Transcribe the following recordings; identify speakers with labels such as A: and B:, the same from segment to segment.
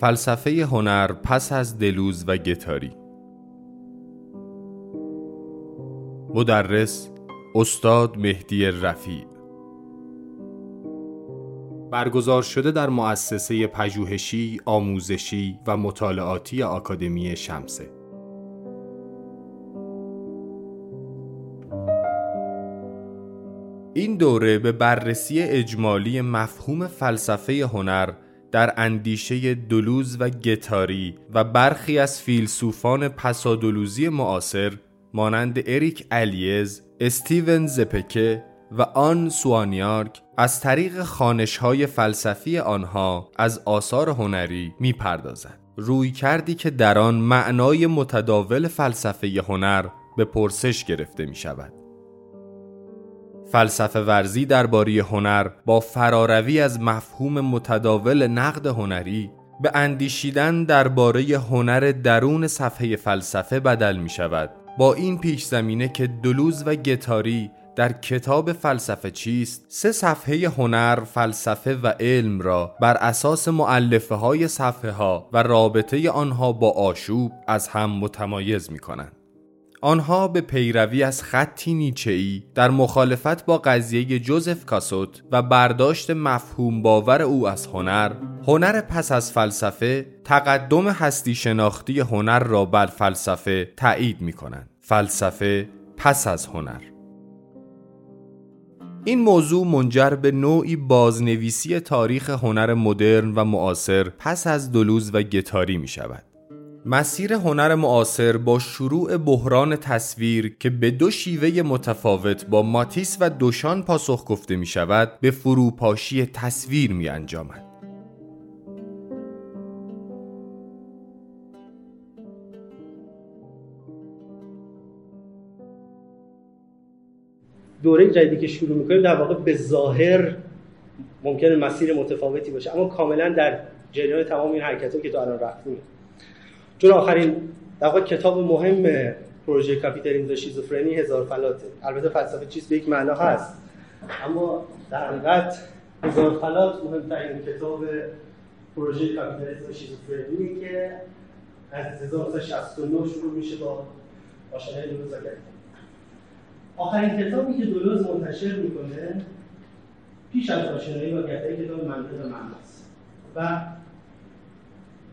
A: فلسفه هنر پس از دلوز و گتاری. مدرس استاد مهدی رفیع. برگزار شده در مؤسسه پژوهشی، آموزشی و مطالعاتی آکادمی شمسه. این دوره به بررسی اجمالی مفهوم فلسفه هنر در اندیشه دلوز و گتاری و برخی از فیلسوفان پسادلوزی معاصر مانند اریک الیز، استیون زپکه و آن سوانیارک از طریق خانشهای فلسفی آنها از آثار هنری می پردازد. روی کردی که در آن معنای متداول فلسفه هنر به پرسش گرفته می شود. فلسفه ورزی درباره هنر با فراروی از مفهوم متداول نقد هنری به اندیشیدن درباره هنر درون صفحه فلسفه بدل می شود با این پیش زمینه که دلوز و گتاری در کتاب فلسفه چیست سه صفحه هنر، فلسفه و علم را بر اساس معلفه های صفحه ها و رابطه آنها با آشوب از هم متمایز می کنند. آنها به پیروی از خطی نیچه‌ای در مخالفت با قضیه جوزف کاسوت و برداشت مفهوم باور او از هنر هنر پس از فلسفه تقدم هستی شناختی هنر را بر فلسفه تایید می کنند فلسفه پس از هنر. این موضوع منجر به نوعی بازنویسی تاریخ هنر مدرن و معاصر پس از دلوز و گتاری می شود مسیر هنر معاصر با شروع بحران تصویر که به دو شیوه متفاوت با ماتیس و دوشان پاسخ گفته می شود به فروپاشی تصویر می انجامد.
B: دوره جدیدی که شروع می‌کنیم در واقع به ظاهر ممکنه مسیر متفاوتی باشه اما کاملا در جریان تمام این حرکت که تو الان رفتیم چون آخرین در کتاب مهم پروژه کاپیتالیسم و شیزوفرنی هزار فلاته البته فلسفه چیز به یک معنا هست. اما در حقیقت هزار فلات مهمترین کتاب پروژه کاپیتالیسم و شیزوفرنی که از 1969 شروع میشه با آشنای دولوز آخرین کتابی که دولوز منتشر می‌کنه پیش از آشنایی با گتایی کتاب منطق معناست. و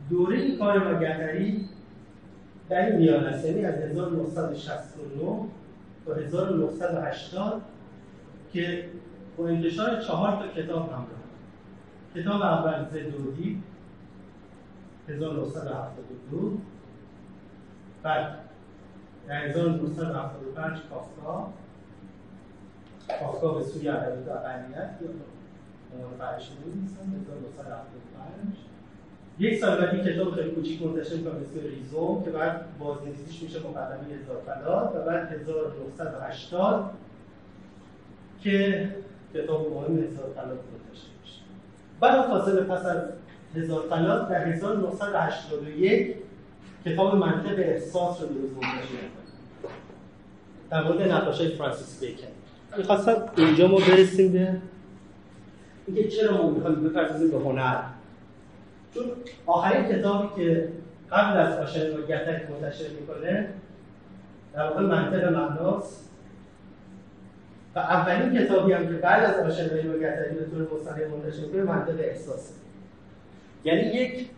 B: دوره کار گهری در این میان است یعنی از 1969 تا 1980 که با انتشار چهار تا کتاب همراه کتاب اول زدودی 1972 بعد در 1975 کافکا کافکا به سوی ادبیات اقلیت یا فرشته نیستن 1975 یک سال بعد این کتاب خیلی کوچیک منتشر می‌کنم اسم ریزوم که بعد بازنویسیش میشه مقدمه هزار فلات و بعد 1980 که کتاب مهم هزار فلات منتشر میشه. بعد فاصله پس از هزار فلات در 1981 کتاب منطق احساس رو درست منتشر در مورد نقاشای فرانسیس بیکن. می‌خواستم اینجا ما برسیم به اینکه چرا ما می‌خوایم بپردازیم به هنر؟ چون آخرین کتابی که قبل از آشنایی با گتک منتشر می‌کنه در واقع منطق معناست. و اولین کتابی هم که بعد از آشنایی با گتاری به طور مستقیم منتشر می‌کنه منطق احساسه یعنی یک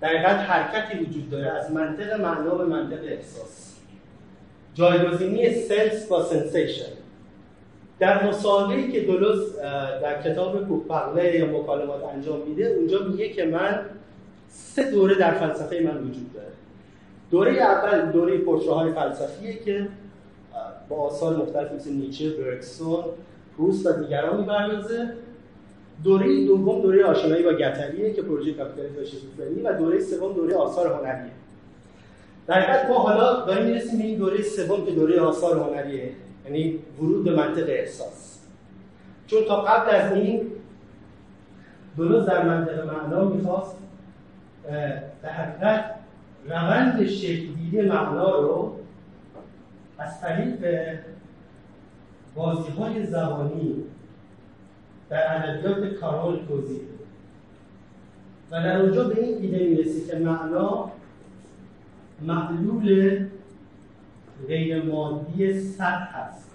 B: در حرکتی وجود داره از منطق معنا به منطق احساس. جایگزینی sense با sensation در مصاحبه‌ای که دلوز در کتاب کوپقله یا مکالمات انجام میده اونجا میگه که من سه دوره در فلسفه من وجود داره. دوره اول دوره های فلسفیه که با آثار مختلف مثل نیچه، برکسون، پروست و دیگران میبرنازه دوره دوم دوره آشنایی با گتریه که پروژه کاپیتالیسم شیزوفرنی و دوره سوم دوره آثار هنریه. در حقیقت ما حالا داریم می‌رسیم به این دوره سوم که دوره آثار هنریه. یعنی ورود به منطق احساس. چون تا قبل از این درست در منطق معنا می‌خواست در حقیقت روند شکل معنا رو از طریق بازی های زبانی در ادبیات کارول توضیح و در اونجا به این ایده می‌رسی که معنا معلول غیر مادی سطح هست.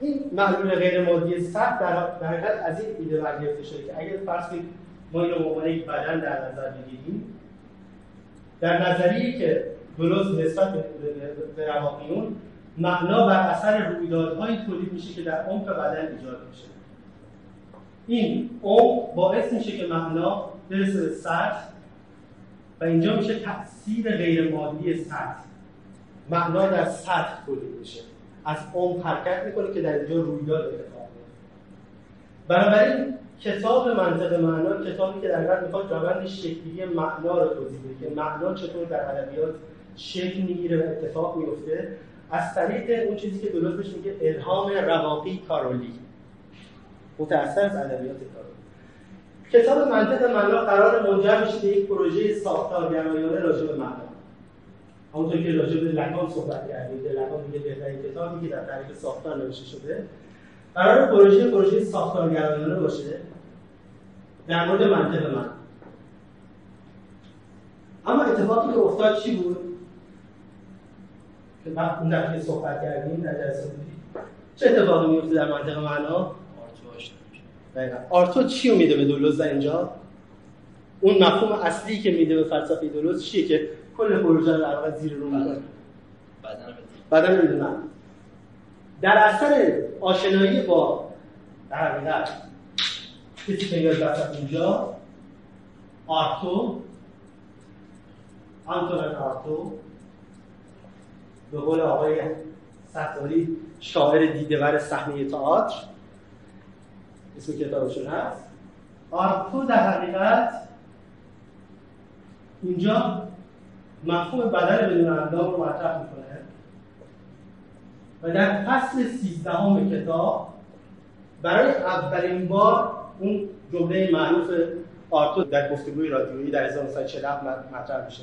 B: این معلول غیر مادی سطح در, حقیقت از این ایده برگرفته شده که اگر فرض کنید ما این رو یک بدن در نظر بگیریم در نظریه که درست نسبت به رواقیون معنا بر اثر رویدادهایی تولید میشه که در عمق بدن ایجاد میشه. این عمق باعث میشه که معنا برسه به سطح و اینجا میشه تاثیر غیر مادی سطح معنا در سطح تولید میشه. از عمق حرکت می‌کنه که در اینجا رویداد اتفاق بنابراین کتاب منطق معنا کتابی که در واقع می‌خواد روند شکلی معنا رو توضیح بده که معنا چطور در ادبیات شکل می‌گیره و اتفاق میفته از طریق اون چیزی که بهش میگه الهام رواقی کارولی. متأثر از ادبیات کارولی. کتاب منطق معنا قرار منجر بشه یک پروژه ساختارگرایانه راجع به معنا همونطور که راجع به لکان صحبت کردیم لکان میگه بهترین کتابی که در طریق ساختار نوشته شده. قرار پروژه پروژه ساختارگرایانه باشه. در مورد منطق من. اما اتفاقی که افتاد چی بود؟ که اون دفعه صحبت کردیم در جلسه چه اتفاقی میفته در منطق معنا آرتو چی میده به دولوز اینجا؟ اون مفهوم اصلی که میده به فلسفه دولوز چیه که کل پروژه رو در زیر رو می‌کنه بدن بدون در اثر آشنایی با در حقیقت کسی که وسط اینجا آرتو آنتونن آرتو به قول آقای ستاری شاعر دیدهور صحنه تئاتر اسم کتابشون هست. آرتو در حقیقت اینجا مفهوم بدن بدون اندام رو مطرح می‌کنه. و در فصل سیزدهم کتاب برای اولین بار اون جمله معروف آرتو در گفتگوی رادیویی در 1947 مطرح میشه.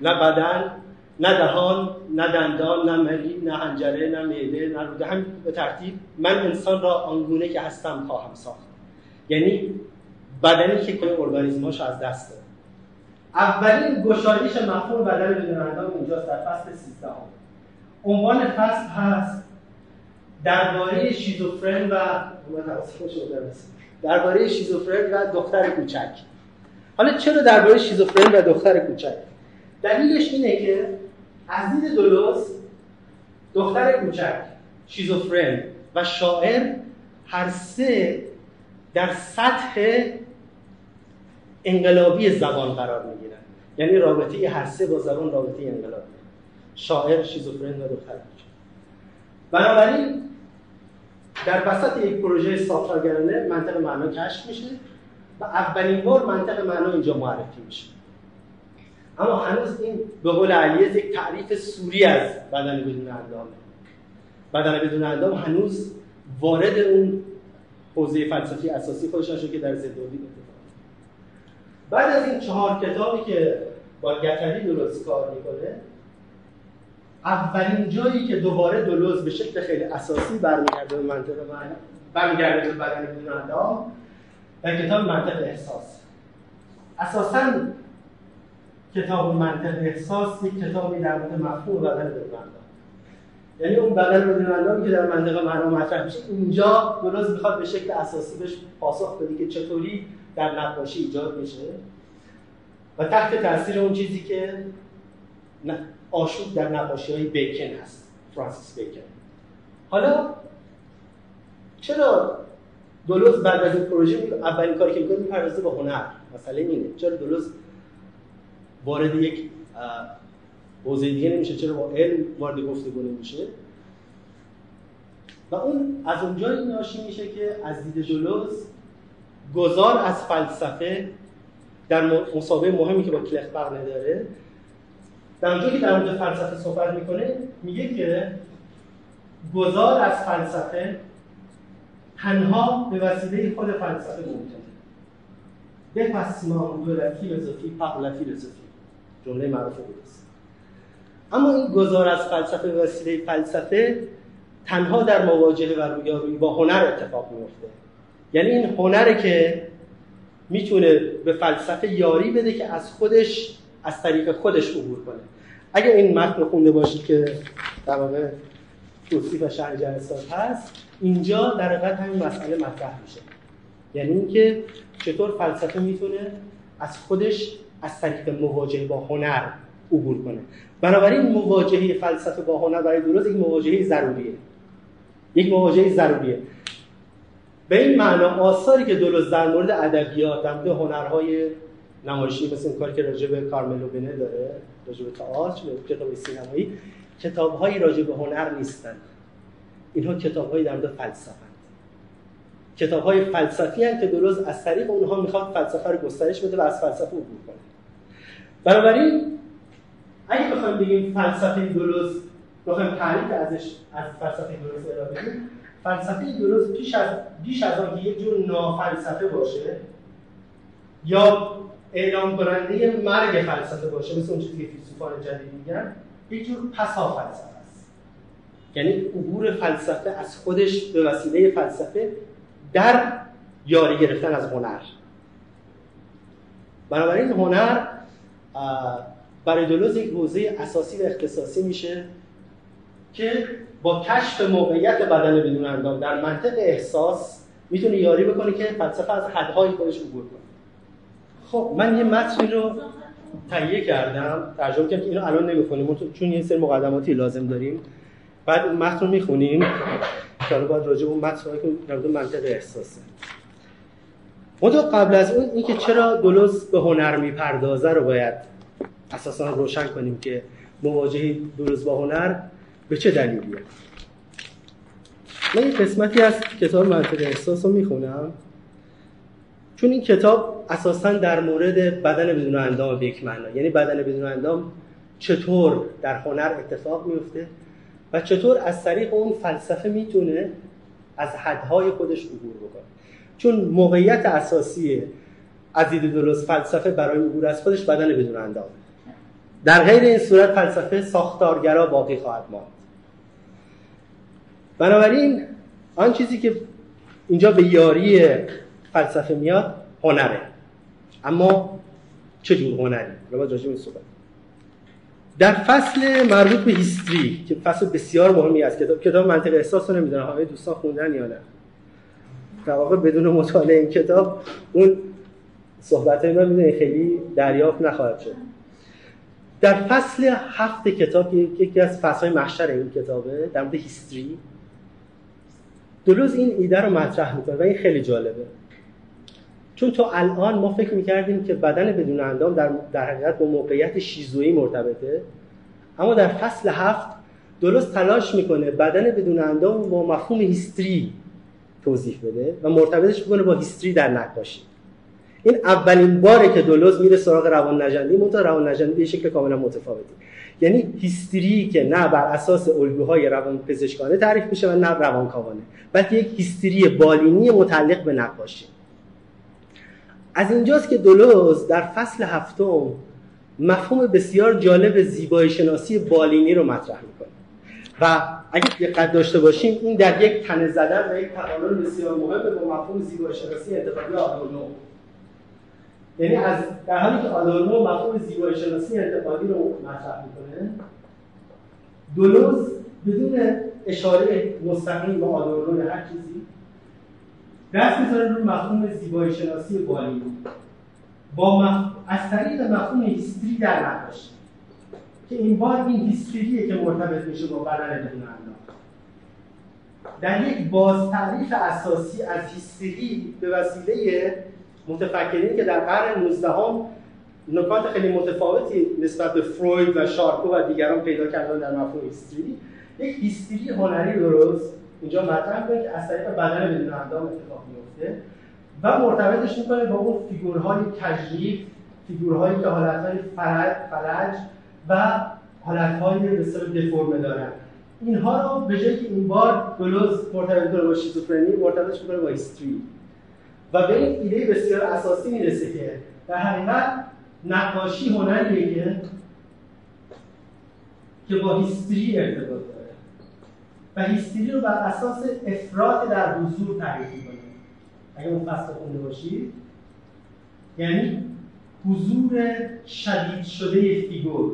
B: نه بدن نه دهان نه دندان نه ملی نه هنجره نه معده نه روده. هم به ترتیب من انسان را آنگونه که هستم خواهم ساخت. یعنی بدنی که کل ارگانیسماش از دست اولین گشایش مفهوم بدن بدون اندام اینجاست در فصل 13 عنوان فصل هست درباره شیزوفرن و درباره شیزوفرن و دختر کوچک. حالا چرا درباره شیزوفرن و دختر کوچک؟ دلیلش اینه که از دید دولوس دختر کوچک شیزوفرن و شاعر هر سه در سطح انقلابی زبان قرار می‌گیرن. یعنی رابطه هر سه با زبان رابطه انقلابی شاعر شیزوفرن و دختر. بنابراین در وسط یک پروژه ساختارگرانه منطق معنا کشف میشه و اولین بار منطق معنا اینجا معرفی میشه. اما هنوز این به قول علیز یک تعریف سوری از بدن بدون اندامه بدن بدون اندام هنوز وارد اون حوزه فلسفی اساسی خودش نشد که در زندودی بعد از این چهار کتابی که با گتری درست کار می‌کنه اولین جایی که دوباره دولوز به شکل خیلی اساسی برمیگرده به منطق من برمیگرده به بدن بدون اندام در کتاب منطق احساس. اساسا کتاب منطق احساس یک کتابی در مورد مفهوم بدن بدون اندام یعنی اون بدن بدون که در منطق معنا مطرح میشه اینجا درست می‌خواد به شکل اساسی بهش پاسخ بده که چطوری در نقاشی ایجاد میشه. و تحت تاثیر اون چیزی که آشوب در نقاشی های بیکن هست فرانسیس بیکن. حالا چرا دولوز بعد از این پروژه اولین کاری که می‌کنه می‌پردازه به هنر؟ مسئله اینه. چرا دولوز وارد یک حوزه دیگه نمیشه؟ چرا با علم وارد گفتگو نمیشه؟ و اون از اونجا این ناشی میشه که از دید دولوز گذار از فلسفه در مسابقه مهمی که با کلخبرنه داره در اونجا که در مورد فلسفه صحبت می‌کنه میگه که گذار از فلسفه تنها به وسیله خود فلسفه ممکنه بپسمان دو فیلسوفی پق فیلسوفی. جمله معروف بودست اما این گذار از فلسفه به وسیله فلسفه تنها در مواجهه و رویارویی با هنر اتفاق میفته یعنی این هنره که می‌تونه به فلسفه یاری بده که از خودش از طریق خودش عبور کنه. اگر این متن خونده باشید که در واقع توصیف و شرح جلسات هست اینجا در حقیقت همین مسئله مطرح میشه. یعنی اینکه چطور فلسفه می‌تونه از خودش از طریق مواجهه با هنر عبور کنه. بنابراین مواجهه فلسفه با هنر برای درست یک مواجهه ضروریه. یک مواجهه ضروریه. به این معنا آثاری که درست در مورد ادبیات در مورد هنرهای نمایشی مثل این کاری که راجع به کارملو بنه داره راجع به تئاتر کتاب سینمایی کتابهایی راجع به هنر نیستند اینها کتابهایی در مورد فلسفه کتاب های فلسفی هم که درست از طریق اونها می‌خواد فلسفه رو گسترش بده و از فلسفه عبور کنه. بنابراین اگه بخوایم بگیم فلسفه درست بخوایم تعریف ازش از فلسفه درست ارائه بدیم فلسفه درست پیش از بیش از آنکه یک جور نافلسفه باشه یا اعلام کننده مرگ فلسفه باشه مثل اون چیزی که فیلسوفان جدید میگن یک جور پسا فلسفه است. یعنی عبور فلسفه از خودش به وسیله فلسفه در یاری گرفتن از هنر. بنابراین هنر برای دلوز یک حوزه اساسی و اختصاصی میشه که با کشف موقعیت بدن بدون اندام در منطق احساس می‌تونه یاری بکنه که فلسفه از حدهای خودش عبور کنه. خب من یه متنی رو تهیه کردم ترجمه کردم اینو الان نمی‌خونیم. چون یه سری مقدماتی لازم داریم. بعد اون متن رو می‌خونیم. که باید راجع به اون متن که در منطق احساسه. منطقه قبل از اون اینکه چرا دلوز به هنر می‌پردازه رو باید اساسا روشن کنیم که مواجهه دلوز با هنر به چه دلیلیه؟ من این قسمتی از کتاب منطق احساس رو می‌خونم. چون این کتاب اساسا در مورد بدن بدون اندام به یک معنا یعنی بدن بدون اندام چطور در هنر اتفاق میفته و چطور از طریق اون فلسفه می‌تونه از حدهای خودش عبور بکنه. چون موقعیت اساسی از دید درست فلسفه برای عبور از خودش بدن بدون اندام. در غیر این صورت فلسفه ساختارگرا باقی خواهد ماند. بنابراین آن چیزی که اینجا به یاری فلسفه میاد هنره. اما چه جور هنری؟ رو باید این صحبت. در فصل مربوط به هیستری که فصل بسیار مهمی است کتاب کتاب منطق احساس رو نمی‌دونم. همه دوستان خوندن یا نه؟ در واقع بدون مطالعه این کتاب اون صحبت های من خیلی دریافت نخواهد شد. در فصل هفت کتاب که یکی از فصل های محشر این کتابه در مورد هیستری. دلوز این ایده رو مطرح می‌کنه و این خیلی جالبه. چون تو الان ما فکر می‌کردیم که بدن بدون اندام در, در حقیقت با موقعیت شیزویی مرتبطه. اما در فصل هفت درست تلاش می‌کنه بدن بدون اندام با مفهوم هیستری توضیح بده و مرتبطش می‌کنه با هیستری در نقاشی این اولین باره که دولوز میره سراغ روان نجندی منتها روان نجندی به شکل کاملا متفاوتی یعنی هیستری که نه بر اساس الگوهای روان پزشکانه تعریف میشه و نه روانکاوانه. بلکه یک هیستری بالینی متعلق به نقاشی از اینجاست که دولوز در فصل هفتم مفهوم بسیار جالب زیبایی شناسی بالینی رو مطرح می‌کنه. و اگه دقت داشته باشیم این در یک تنه زدن و یک تقابل بسیار مهم با مفهوم زیبایی شناسی انتقادی آدورنو یعنی از در حالی که آدورنو مفهوم زیبایی شناسی انتقادی رو مطرح می‌کنه دولوز بدون اشاره مستقیم به آدورنو هر چیزی دست می‌ذاره روی مفهوم زیبایی شناسی بالینی با مف... از طریق مفهوم هیستری در نقاشی که این بار این هیستریه که مرتبط میشه با بدن بدون اندام. در یک باز تعریف اساسی از هیستری به وسیله متفکرین که در قرن 19 هم نکات خیلی متفاوتی نسبت به فروید و شارکو و دیگران پیدا کردن در مفهوم هیستری. یک هیستری هنری دلوز اینجا مطرح کنید که از طریق بدن بدون اندام اتفاق میفته و مرتبطش می‌کنه با اون فیگورهای تجریف فیگورهایی که حالتهای فرج, فلج و حالتهای به دفرمه دارن. اینها رو به جای که این بار دلوز مرتبط کنه با شیزوفرنی مرتبطش می‌کنه با هیستری. و به این ایده بسیار اساسی می‌رسه که در حقیقت نقاشی هنریه که که با هیستری ارتباط داره. و هیستری رو بر اساس افراد در حضور تعریف می‌کنه. اگه اون فصل خونده باشید یعنی حضور شدید شده فیگور.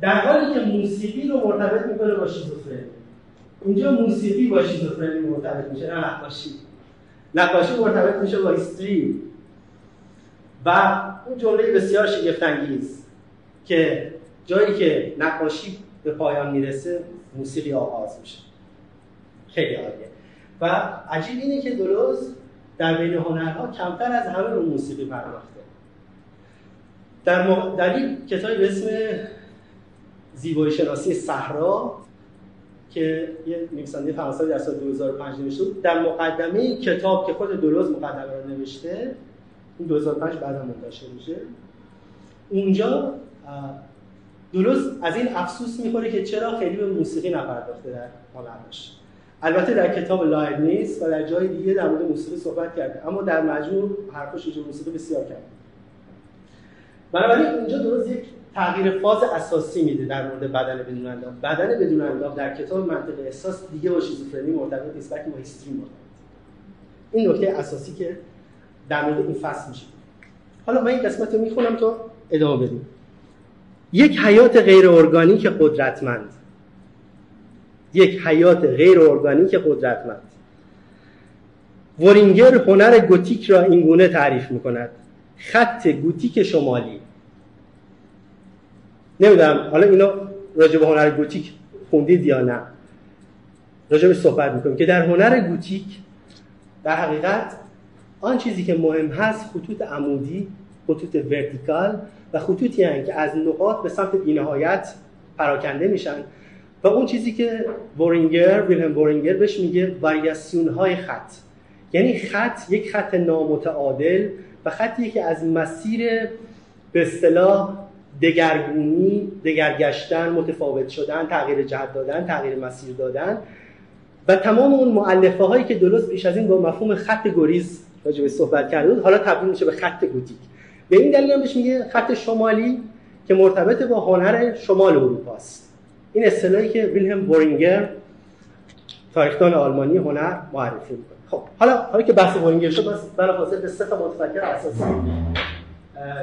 B: در حالی که موسیقی رو مرتبط می‌کنه با شیزوفرنی. اینجا موسیقی با شیزوفرنی مرتبط میشه نه نقاشی. نقاشی مرتبط میشه با استریم. و اون جمله بسیار شگفت که جایی که نقاشی به پایان می‌رسه موسیقی آغاز میشه. خیلی عالیه. و عجیب اینه که درست در بین هنرها کمتر از همه رو موسیقی پرداخته. در, م... در این کتابی به اسم زیبایی شناسی صحرا که یه نویسنده فرانسوی در سال 2005 نوشته بود در مقدمه کتاب که خود دلوز مقدمه رو نوشته این 2005 بعدا منتشر میشه. اونجا دلوز از این افسوس می‌خوره که چرا خیلی به موسیقی نپرداخته در هنرش البته در کتاب لاید نیست و در جای دیگه در مورد موسیقی صحبت کرده اما در مجموع حرفش موسیقی بسیار کرده بنابراین اینجا درست یک تغییر فاز اساسی میده در مورد بدن بدون اندام. بدن بدون اندام در کتاب منطق احساس دیگه با شیزوفرنی مرتبط نیست بلکه با این نکته اساسی که در مورد این فصل میشه. حالا من این قسمت رو می‌خونم تا ادامه بدیم. یک حیات غیر ارگانیک قدرتمند. یک حیات غیر ارگانیک قدرتمند. ورینگر هنر گوتیک را اینگونه تعریف می‌کند. خط گوتیک شمالی. نمی‌دونم. حالا اینا راجع به هنر گوتیک خوندید یا نه. راجع به صحبت می‌کنیم که در هنر گوتیک در حقیقت آن چیزی که مهم هست خطوط عمودی خطوط vertical و خطوطی هستند که از نقاط به سمت بینهایت پراکنده میشن. و اون چیزی که وورینگر ویلهلم وورینگر بهش میگه واریاسیون های خط. یعنی خط یک خط نامتعادل و خطی که از مسیر به اصطلاح دگرگونی دگرگشتن متفاوت شدن تغییر جهت دادن تغییر مسیر دادن. و تمام اون معلفه هایی که درست پیش از این با مفهوم خط گریز راجع صحبت کرده حالا تبدیل میشه به خط گوتیک. به این دلیل هم بهش میگه خط شمالی که مرتبط با هنر شمال اروپا است. این اصطلاحی که ویلهم بورینگر تاریخدان آلمانی هنر معرفی می‌کنه. خب حالا حالا که بحث وورینگر شد پس بلافاصله به سه تا متفکر اساسی.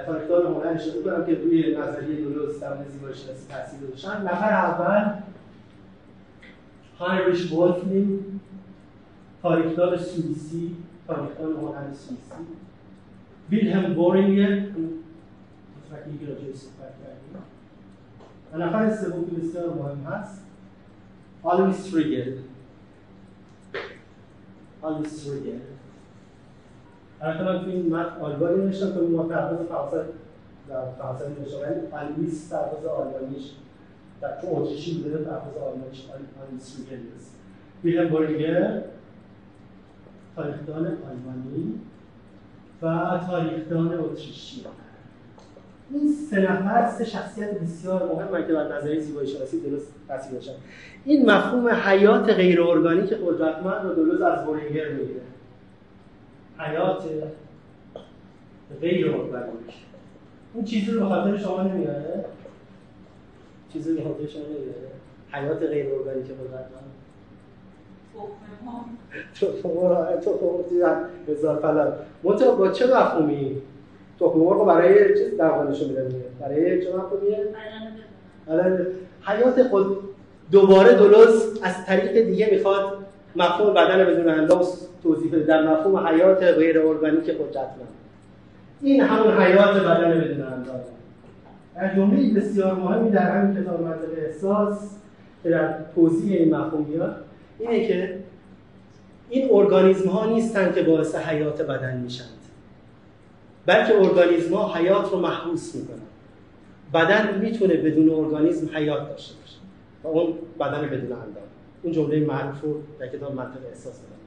B: تاریخدان هنر اشاره کنم که روی نظریه دلوز در زیبایی شناسی تاثیر گذاشتن نفر اول؟ هاینریش ولفلین تاریخدان سوئیسی تاریخدان هنر سوئیسی. ویلهلم وورینگر متفکری که راجع صحبت کردیم. و نفر سوم که بسیار مهم هست آلویس ریگل. آلویس ریگل. البته من تو این متن آلمانی نوشتم که با تلفظ فرانسه در فرانسه نوشتم ولی آلویس تلفظ آلمانیش در تو اتریشی بوده تلفظ آلمانیش آلویس ریگل است ویلهلم وورینگر تاریخدان آلمانی و تاریخدان اتریشی. این سه نفر سه شخصیت بسیار مهمه که در نظریه زیبایی شناسی درست تصویر داشتن این مفهوم حیات غیر ارگانیک قدرتمند رو درست از بورینگر می‌گیره. حیات غیر ارگانیک این چیزی رو به خاطر شما نمیاره؟ چیزی به خاطر شما نمیاره؟ حیات غیر ارگانیک قدرتمند تخم مرغ. تخم دیدن هزار فلان. منتها با چه مفهومی؟ تخم مرغ برای چیز درمانشون میدن؟ برای چه مفهومیه؟ حیات خود دوباره درست از طریق دیگه می‌خواد مفهوم بدن بدون انداز توضیح بده. در مفهوم حیات غیر ارگانیک قدرتمند این همون حیات بدن بدون انداز. در جمله بسیار مهمی در همین کتاب منطق احساس که در توضیح این مفهومیات اینه که این ارگانیزم ها نیستن که باعث حیات بدن میشند بلکه ارگانیزم ها حیات رو محبوس می‌کنن. بدن می‌تونه بدون ارگانیزم حیات داشته باشه. و اون بدن بدون اندام اون جمله معروف رو در کتاب منطق احساس می‌کنه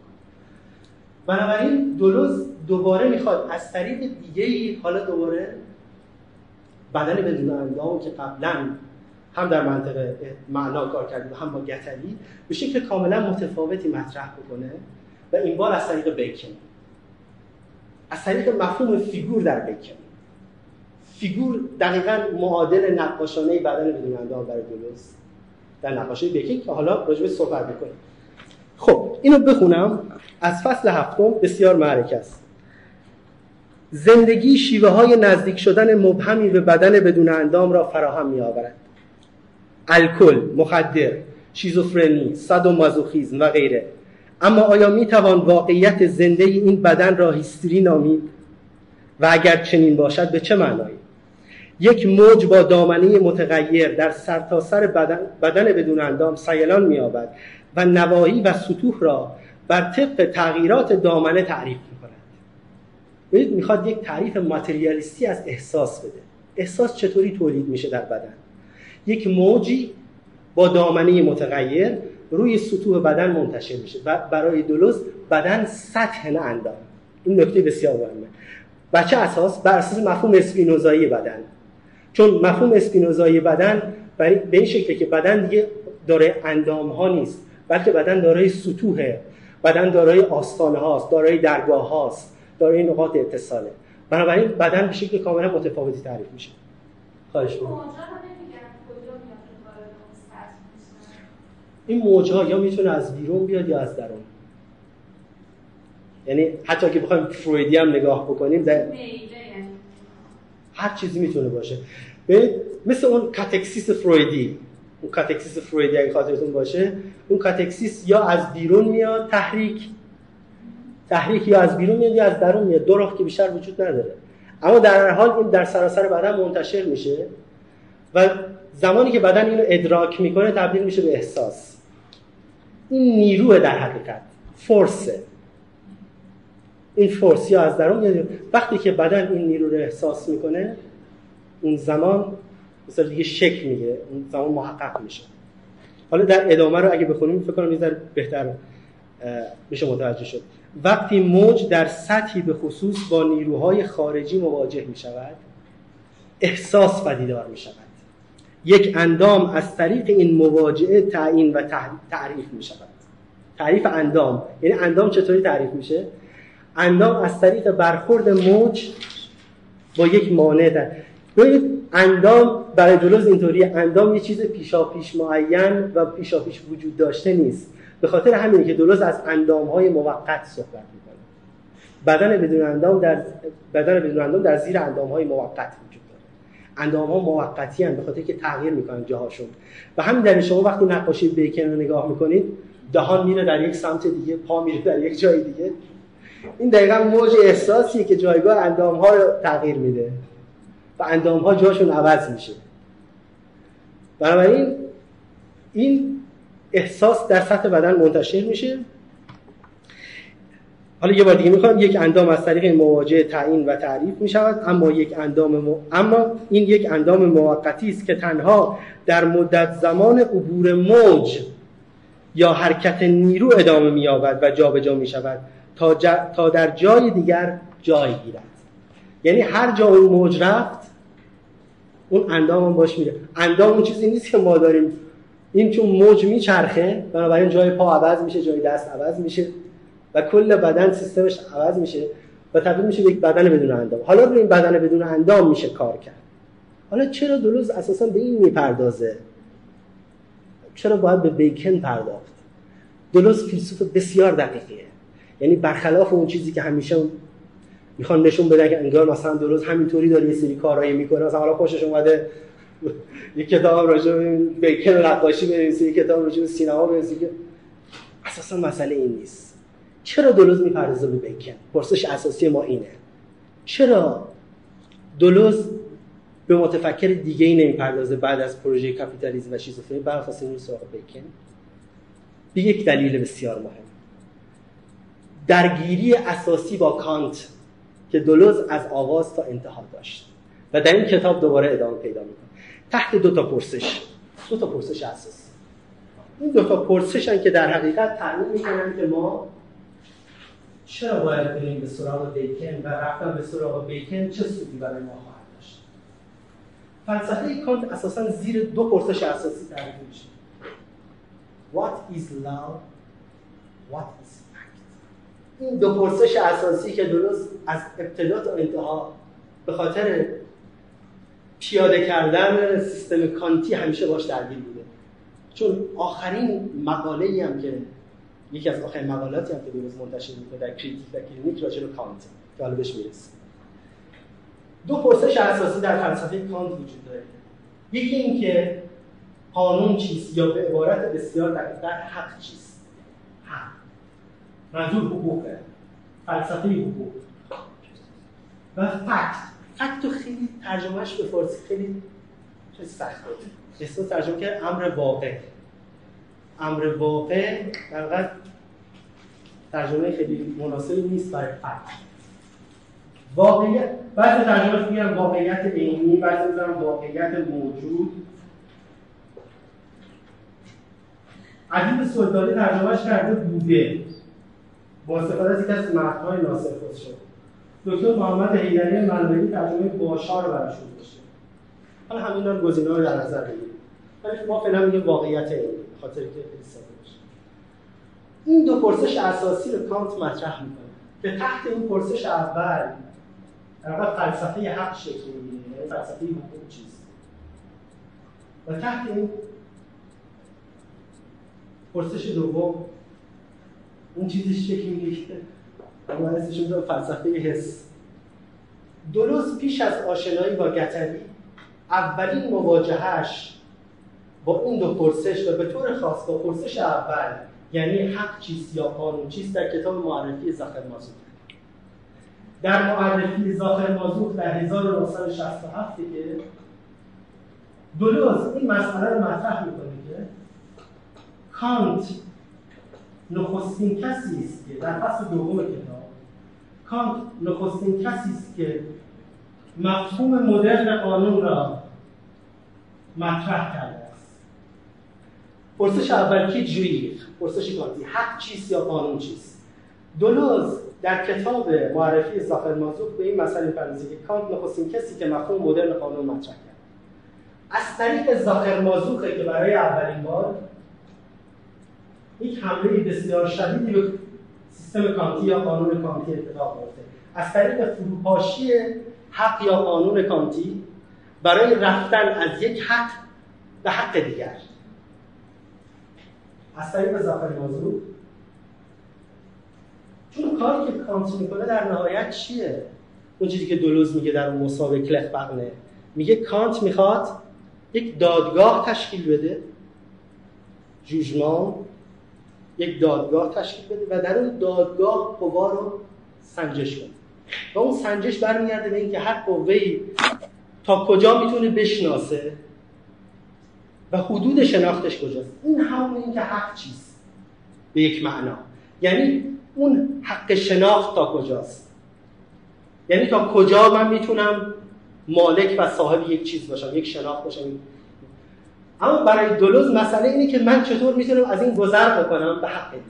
B: بنابراین دولوز دوباره می‌خواد از طریق دیگه ای حالا دوباره بدن بدون اندام که قبلا هم در منطقه معنا کار کردیم و هم با گتری به شکل کاملا متفاوتی مطرح بکنه و این بار از طریق بیکن. از طریق مفهوم فیگور در بیکن. فیگور دقیقا معادل نقاشانه بدن بدون اندام برای درست در نقاشی بیکن که حالا راجبه صحبت بکنیم خب اینو بخونم. از فصل هفتم بسیار معرکه است. زندگی شیوه های نزدیک شدن مبهمی به بدن بدون اندام را فراهم می آورد الکل، مخدر، شیزوفرنی، مازوخیزم و غیره. اما آیا می توان واقعیت زنده این بدن را هیستری نامید؟ و اگر چنین باشد به چه معنایی؟ یک موج با دامنه متغیر در سرتاسر سر بدن, بدن بدون اندام سیلان می‌یابد و نواحی و سطوح را بر طبق تغییرات دامنه تعریف می‌کند. ببینید می‌خواد یک تعریف ماتریالیستی از احساس بده. احساس چطوری تولید میشه در بدن؟ یک موجی با دامنه متغیر روی سطوح بدن منتشر میشه و برای دلوز بدن سطح نه اندام. این نکته بسیار مهمه. بچه اساس بر اساس مفهوم اسپینوزایی بدن. چون مفهوم اسپینوزایی بدن به این شکله که بدن دیگه دارای اندام ها نیست بلکه بدن دارای سطوحه. بدن دارای آستانه هاست دارای درگاه هاست دارای نقاط اتصاله. بنابراین بدن به شکل کاملا متفاوتی تعریف میشه. خواهش این موجها یا می‌تونه از بیرون بیاد یا از درون. یعنی حتی که بخوایم فرویدی هم نگاه بکنیم در هر چیزی می‌تونه باشه. مثل اون cathexis فرویدی اون cathexis فرویدی اگه خاطرتون باشه اون cathexis یا از بیرون میاد تحریک. تحریک یا از بیرون میاد یا از درون میاد. دو راه که بیشتر وجود نداره. اما در هر حال این در سراسر بدن منتشر میشه و زمانی که بدن اینو ادراک می‌کنه تبدیل میشه به احساس. این نیروه در حقیقت. فورسه. این فورس یا از درون میاد وقتی که بدن این نیرو رو احساس می‌کنه اون زمان مثلا دیگه شک میگه اون زمان محقق میشه. حالا در ادامه رو اگه بخونیم فکر کنم یه بهتر میشه متوجه شد. وقتی موج در سطحی به خصوص با نیروهای خارجی مواجه می شود احساس پدیدار می شود یک اندام از طریق این مواجهه تعیین و تعریف می شود تعریف اندام یعنی اندام چطوری تعریف میشه؟ اندام از طریق برخورد موج با یک مانع در اندام برای جلوز اینطوری اندام یه چیز پیشا پیش معین و پیشا پیش وجود داشته نیست. به خاطر همینه که دلوز از اندام های موقت صحبت می‌کنه. بدن بدون اندام در بدن بدون اندام در زیر اندام های موقت وجود داره. اندام ها موقتی هستند به خاطر که تغییر می‌کنن جاهاشون. و همین در شما وقتی نقاشی بیکن رو نگاه می‌کنید دهان میره در یک سمت دیگه پا میره در یک جای دیگه. این دقیقا موج احساسیه که جایگاه اندام ها رو تغییر میده و اندام ها جاشون عوض میشه. بنابراین این احساس در سطح بدن منتشر میشه. حالا یه بار دیگه می‌خوام یک اندام از طریق مواجهه تعیین و تعریف می شود اما یک اندام اما این یک اندام موقتی است که تنها در مدت زمان عبور موج یا حرکت نیرو ادامه می و جابجا می شود تا, تا در جای دیگر جای گیرد. یعنی هر جا اون موج رفت اون اندام هم باش میره. اندام اون چیزی نیست که ما داریم. این چون موج میچرخه بنابراین جای پا عوض میشه جای دست عوض میشه و کل بدن سیستمش عوض میشه و تبدیل میشه به یک بدن بدون اندام. حالا روی این بدن بدون اندام میشه کار کرد. حالا چرا دلوز اساسا به این می‌پردازه؟ چرا باید به بیکن پرداخت؟ دلوز فیلسوف بسیار دقیقیه. یعنی برخلاف اون چیزی که همیشه می‌خوان نشون بدن که انگار مثلا درست همینطوری داره یه سری کارهایی می‌کنه. مثلا حالا خوشش اومده یک کتاب راجع به بیکن نقاشی بنویسه یک کتاب راجع به سینما بنویسه که اساسا مسئله این نیست. چرا دلوز می‌پردازه به بیکن پرسش اساسی ما اینه. چرا دلوز به متفکر دیگه ای نمی‌پردازه بعد از پروژه کاپیتالیسم و شیزوفرنی برخلاف این سراغ بیکن یک دلیل بسیار مهم. درگیری اساسی با کانت که دلوز از آغاز تا انتها داشت. و در این کتاب دوباره ادامه پیدا می‌کنه. تحت دو تا پرسش. دو تا پرسش اساسی این دو تا پرسشن که در حقیقت تعیین می‌کنن که ما چرا باید بریم به سراغ بیکن و رفتن به سراغ بیکن چه سودی برای ما خواهد داشت؟ فلسفه کانت اساسا زیر دو پرسش اساسی تعریف میشه. What is love? What is این دو پرسش اساسی که درست از ابتدا تا انتها به خاطر پیاده کردن سیستم کانتی همیشه باش درگیر بوده. چون آخرین مقاله هم که یکی از آخرین مقالاتی هم که درست منتشر می‌کنه در کریتیک و کلینیک راجع به کانت که حالا بهش می‌رسیم. دو پرسش اساسی در فلسفه کانت وجود داره. یکی این که قانون چیست یا به عبارت بسیار دقیقتر حق چیست؟ حق. منظور حقوقه فلسفه حقوق. و فکت. فکت خیلی ترجمهش به فارسی خیلی سخته اسم ترجمه که امر واقع. امر واقع در ترجمه خیلی مناسبی نیست برای فکت. واقعیت بعضی ترجمه میگن واقعیت عینی بعضی میگن واقعیت موجود. عدیب سلطانی ترجمهش کرده بوده. با استفاده از یک از متنهای ناصر خسرو دکتر محمد حیدری منوی ترجمه باشار رو براش گذاشته حالا همین رو گزینه رو در نظر بگیریم. ولی ما فعلا میگیم واقعیت این خاطر که خیلی باشه. این دو پرسش اساسی رو کانت مطرح می‌کنه. که تحت این پرسش اول در فلسفه حق شکل می‌گیره. فلسفه حقوق چیست؟ و تحت این پرسش دوم اون چیزی شکل می‌گیره. اما اسمش فلسفه حس. درست پیش از آشنایی با گتری اولین مواجهش با این دو پرسش و به طور خاص با پرسش اول یعنی حق چیست یا قانون چیست در کتاب معرفی زاخر مازوخ در معرفی زاخر مازوخ در 1967 که دولوز این مسئله رو مطرح می‌کنه که کانت نخستین کسی است که در فصل دوم کتاب کانت نخستین کسی است که مفهوم مدرن قانون را مطرح کرده است. پرسش اول کی جویی پرسش کانتی حق چیست یا قانون چیست؟ دولوز در کتاب معرفی زاخر مازوخ به این مسئله پردازه که کانت نخستین کسی که مفهوم مدرن قانون مطرح کرد از طریق زاخر مازوخه که برای اولین بار یک حمله بسیار شدیدی به سیستم کانتی یا قانون کانتی اتفاق میفته از طریق فروپاشی حق یا قانون کانتی برای رفتن از یک حق به حق دیگر. از طریق زاخر موضوع چون کاری که کانت می‌کنه در نهایت چیه؟ اون چیزی که دلوز میگه در مسابقه کلف بقنه میگه کانت می‌خواد یک دادگاه تشکیل بده. جوجمان یک دادگاه تشکیل بده و در اون دادگاه قوا رو سنجش کنه. و اون سنجش برمیگرده به اینکه هر قوه‌ای تا کجا می‌تونه بشناسه و حدود شناختش کجاست. این همون اینکه حق چیست؟ به یک معنا. یعنی اون حق شناخت تا کجاست؟ یعنی تا کجا من می‌تونم مالک و صاحب یک چیز باشم یک شناخت باشم؟ اما برای دلوز مسئله اینه که من چطور می‌تونم از این گذر بکنم؟ به حق. دیگه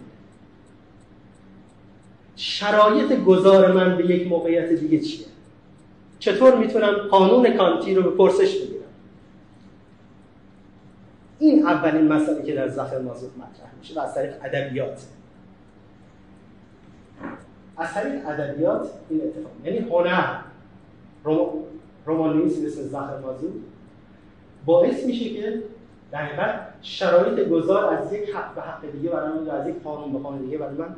B: شرایط گذار من به یک موقعیت دیگه چیه؟ چطور می‌تونم قانون کانتی رو به پرسش بگیرم؟ این اولین مسئله که در زخم مازوق مطرح میشه و از طریق ادبیات. از طریق ادبیات این اتفاق یعنی هنر رمان نویسی مثل زخم مازوق باعث میشه که در شرایط گذار از یک حق به حق دیگه برای من از یک قانون به قانون دیگه برای من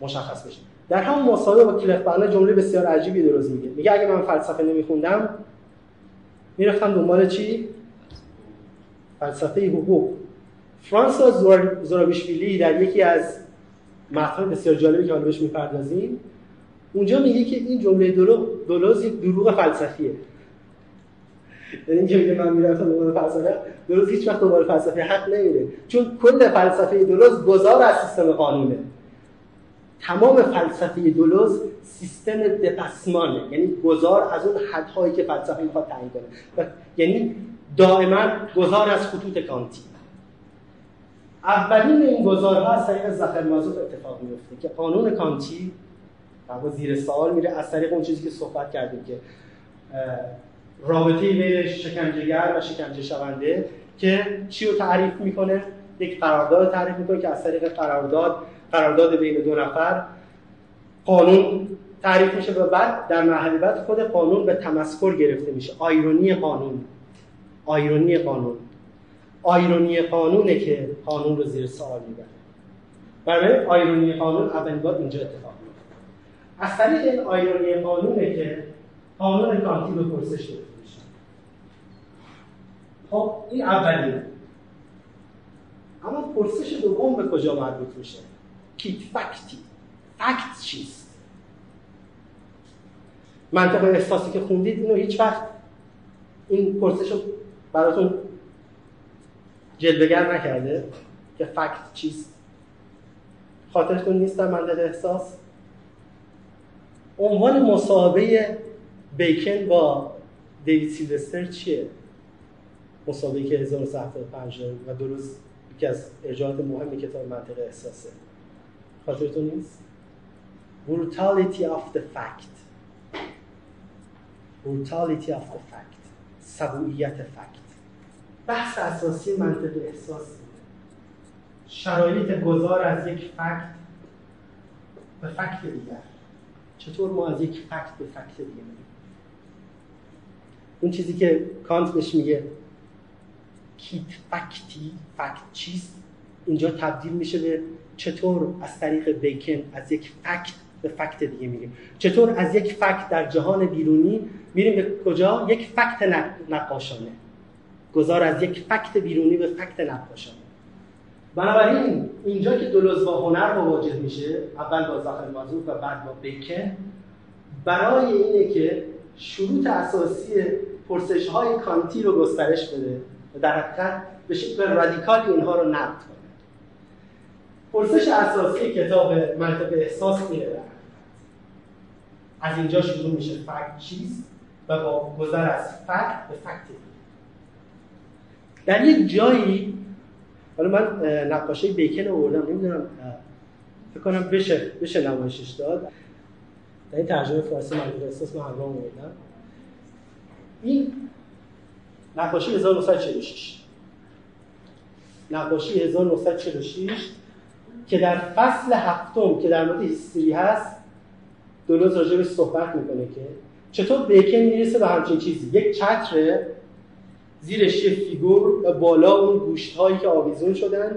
B: مشخص بشه. در همون مسابقه با کلیف برنه جمله بسیار عجیبی درست میگه. میگه اگه من فلسفه نمیخوندم می‌رفتم دنبال چی؟ فلسفه حقوق. فرانسوا زورابیشویلی در یکی از متن بسیار جالبی که حالا بهش می‌پردازیم اونجا میگه که این جمله دولوز یک دروغ فلسفیه. یعنی اینکه من می‌رفتم دنبال فلسفه درست هیچ وقت دنبال فلسفه حق نمیره چون کل فلسفه دولوز گذار از سیستم قانونه. تمام فلسفه دولوز سیستم دپسمانه. یعنی گذار از اون حدهایی که فلسفه می‌خواد تعیین کنه. یعنی دائما گذار از خطوط کانتی اولین این گذارها از طریق زخر مازوف اتفاق میفته که قانون کانتی در زیر سوال میره از طریق اون چیزی که صحبت کردیم که رابطه بین شکنجهگر و شکنجه شونده که چی رو تعریف می‌کنه؟ یک قرارداد تعریف می‌کنه که از طریق قرارداد قرارداد بین دو نفر قانون تعریف میشه و بعد در مرحله بعد خود قانون به تمسکر گرفته میشه. آیرونی قانون. آیرونی قانون. آیرونی قانونه که قانون رو زیر سوال می‌بره. برای آیرونی قانون اولین اینجا اتفاق میفته از طریق این آیرونی قانونه که قانون کانتی به پرسش خب این اولیه. اما پرسش دوم به کجا مربوط میشه؟ کیت فکتی. فکت چیست؟ منطقه احساسی که خوندید اینو هیچ وقت این پرسش رو براتون جلوگر نکرده که فکت چیست. خاطرتون نیست در منطقه احساس؟ عنوان مصاحبه بیکن با دیوید سیلوستر چیه؟ مسابقه که 1975 و درست یکی از ارجاعات مهم کتاب منطقه احساسه. خاطرتون نیست؟ Brutality of the fact. Brutality of the fact. سبوعیت فکت. بحث اساسی منطق احساس شرایط گذار از یک فکت به فکت دیگر. چطور ما از یک فکت به فکت میریم؟ اون چیزی که کانت بهش میگه کیت فکتی فکت چیست اینجا تبدیل میشه به چطور از طریق بیکن از یک فکت به فکت دیگه میریم. چطور از یک فکت در جهان بیرونی میریم به کجا؟ یک فکت نقاشانه. گذار از یک فکت بیرونی به فکت نقاشانه. بنابراین اینجا که دلوز با هنر مواجه میشه اول با زاخر مازوف و بعد با بیکن برای اینه که شروط اساسی پرسش های کانتی رو گسترش بده. در حقیقت به شکل رادیکالی اینها رو نقد کنه. پرسش اساسی کتاب منطق احساس اینه از اینجا شروع میشه فکت چیست و با گذر از فکت به فکت در یک جایی حالا من نقاشی بیکن آوردم نمی‌دونم فکر کنم بشه بشه نمایشش داد. در این ترجمه فارسی منطق احساس من آوردم این نقاشی 1946 نقاشی 1946 که در فصل هفتم که در مورد هیستری هست دولوز راجع صحبت می‌کنه که چطور بیکن می‌رسه به همچین چیزی؟ یک چتر زیرش یه فیگور و بالا اون گوشت هایی که آویزون شدن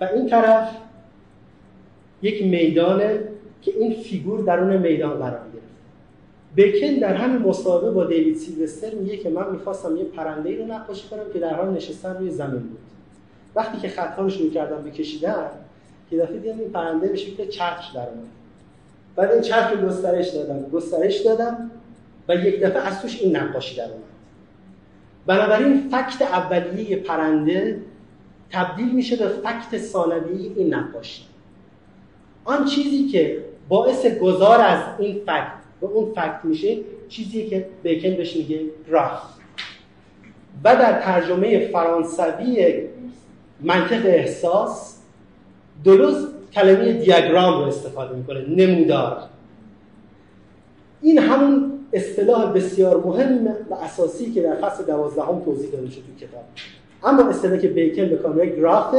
B: و این طرف یک میدانه که این فیگور درون میدان قرار بیکن در همین مصاحبه با دیوید سیلوستر میگه که من می‌خواستم یه پرنده رو نقاشی کنم که در حال نشستن روی زمین بود. وقتی که خطها رو شروع کردم به کشیدن یه دفعه دیدم این پرنده به شکل چتر در اومد. بعد این چتر رو گسترش دادم گسترش دادم و یک دفعه از توش این نقاشی در اومد. بنابراین فکت اولیه پرنده تبدیل میشه به فکت ثانویه این نقاشی. آن چیزی که باعث گذار از این فکت به اون فکت میشه چیزی که بیکن بهش میگه گراف و در ترجمه فرانسوی منطق احساس درست کلمه دیاگرام رو استفاده می‌کنه نمودار. این همون اصطلاح بسیار مهم و اساسی که در فصل دوازدهم توضیح داده شد تو کتاب. اما اصطلاحی که بیکن به کامل گراف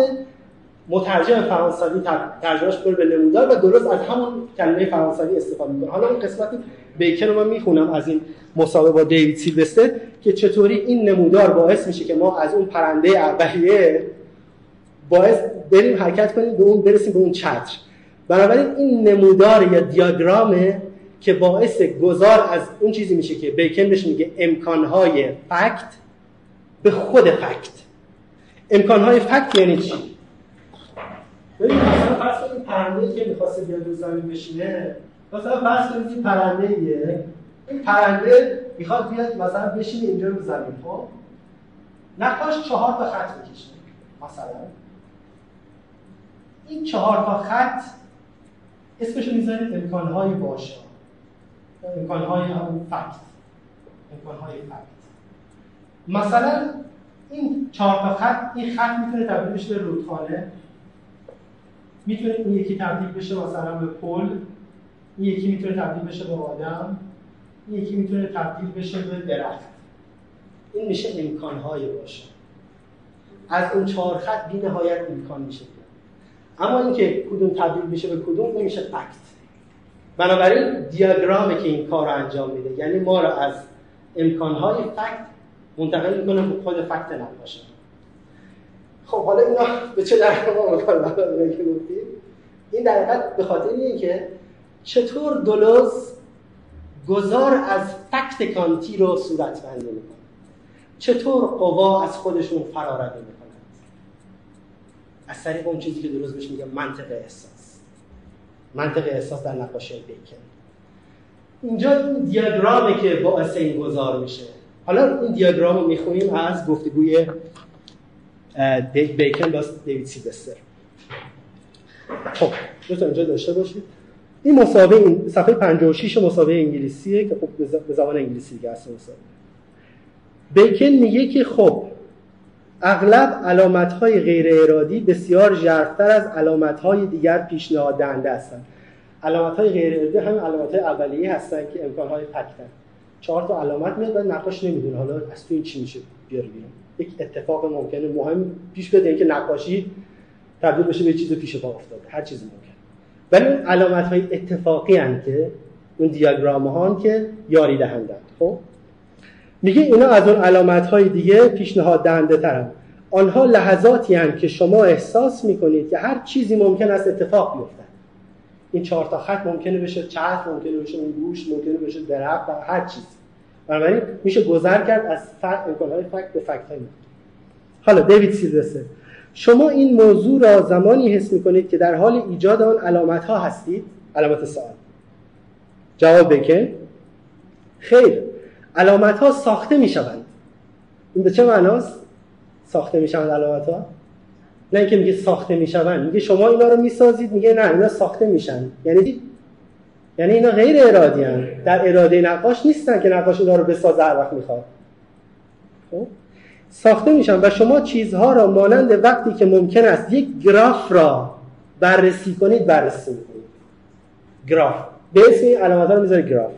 B: مترجم فرانسوی ترجمهش کنه به نمودار و درست از همون کلمه فرانسوی استفاده می‌کنه. حالا این قسمتی بیکن رو من می‌خونم از این مسابقه با دیوید سیلوستر که چطوری این نمودار باعث میشه که ما از اون پرنده اولیه باعث بریم حرکت کنیم به اون برسیم به اون چتر. بنابراین این نمودار یا دیاگرامه که باعث گذار از اون چیزی میشه که بیکن بهش میگه امکانهای فکت به خود فکت. امکانهای فکت یعنی چی؟ ببین مثلا فرض کنید پرنده که می‌خواسته بیاد رو زمین بشینه مثلا فرض کنید این پرنده ایه این پرنده می‌خواد بیاد مثلا بشینه اینجا رو زمین خب؟ نقاش چهار تا خط بکشه مثلا. این چهار تا خط اسمشو می‌ذارید امکانهای باشه امکانهای همون فکت. امکانهای فکت. مثلا این چهار تا خط این خط می‌تونه تبدیل بشه به رودخانه. می‌تونه این یکی تبدیل بشه مثلا به پل این یکی می‌تونه تبدیل بشه به آدم این یکی می‌تونه تبدیل بشه به درخت. این میشه امکانهای باشه. از اون چهار خط بی نهایت امکان میشه اما اینکه کدوم تبدیل بشه به کدوم نمیشه فکت. بنابراین دیاگرامی که این کار رو انجام میده یعنی ما رو از امکانهای فکت منتقل می‌کنه به خود فکت نباشه. خب حالا اینا به چه درد ما این در حقیقت به خاطر اینه که چطور دلوز گذار از فکت کانتی رو صورت بندی می‌کنه؟ چطور قوا از خودشون فراروی می‌کنند از طریق اون چیزی که درست بهش میگه منطق احساس. منطق احساس در نقاشی بیکن. اینجا این دیاگرامی که باعث این گذار میشه. حالا این دیاگرام رو می‌خونیم از گفتگوی بیکن با دیوید سیلوستر خب دو اینجا داشته باشید. این مسابقه این صفحه 56 مسابقه انگلیسیه که خب به زبان انگلیسی دیگه اصلا مسابقه. بیکن میگه که خب اغلب علامت های غیر ارادی بسیار ژرفتر از علامت های دیگر پیشنهاد دهنده هستند علامت های غیر ارادی همین علامت های اولیه هستن که امکان های پکتن چهار تا علامت میاد و نقاش نمی‌دونه. حالا از تو این چی میشه بیار بیرون؟ یک اتفاق ممکنه مهم پیش بیاد اینکه نقاشی تبدیل بشه به چیز پیش پا افتاده. هر چیزی ممکن. ولی اون علامت های اتفاقی هن که اون دیاگرام ها که یاری دهندن. خب؟ میگه اینا از اون علامت های دیگه پیشنهاد دهنده ترن. آنها لحظاتی هن که شما احساس می‌کنید که هر چیزی ممکن است اتفاق بیفته. این چهار تا خط ممکنه بشه چرخ ممکنه بشه اون گوش ممکنه بشه درخت و هر چیز بنابراین میشه گذر کرد از امکان های فکت به فکت های حالا دیوید سیلوستر شما این موضوع را زمانی حس می‌کنید که در حال ایجاد آن علامت ها هستید؟ علامت سوال. جواب بکن خیر علامت ها ساخته می‌شوند. این به چه معناست؟ ساخته می‌شوند علامت ها نه اینکه میگه ساخته می‌شوند میگه شما اینا رو می‌سازید میگه نه اینا ساخته میشن یعنی یعنی اینا غیر ارادی هن. در اراده نقاش نیستن که نقاش اینا رو بسازه هر وقت می‌خواد. خب؟ ساخته میشن و شما چیزها را مانند وقتی که ممکن است یک گراف را بررسی کنید بررسی کنید گراف. به اسم این علامت ها رو می‌ذارید گراف.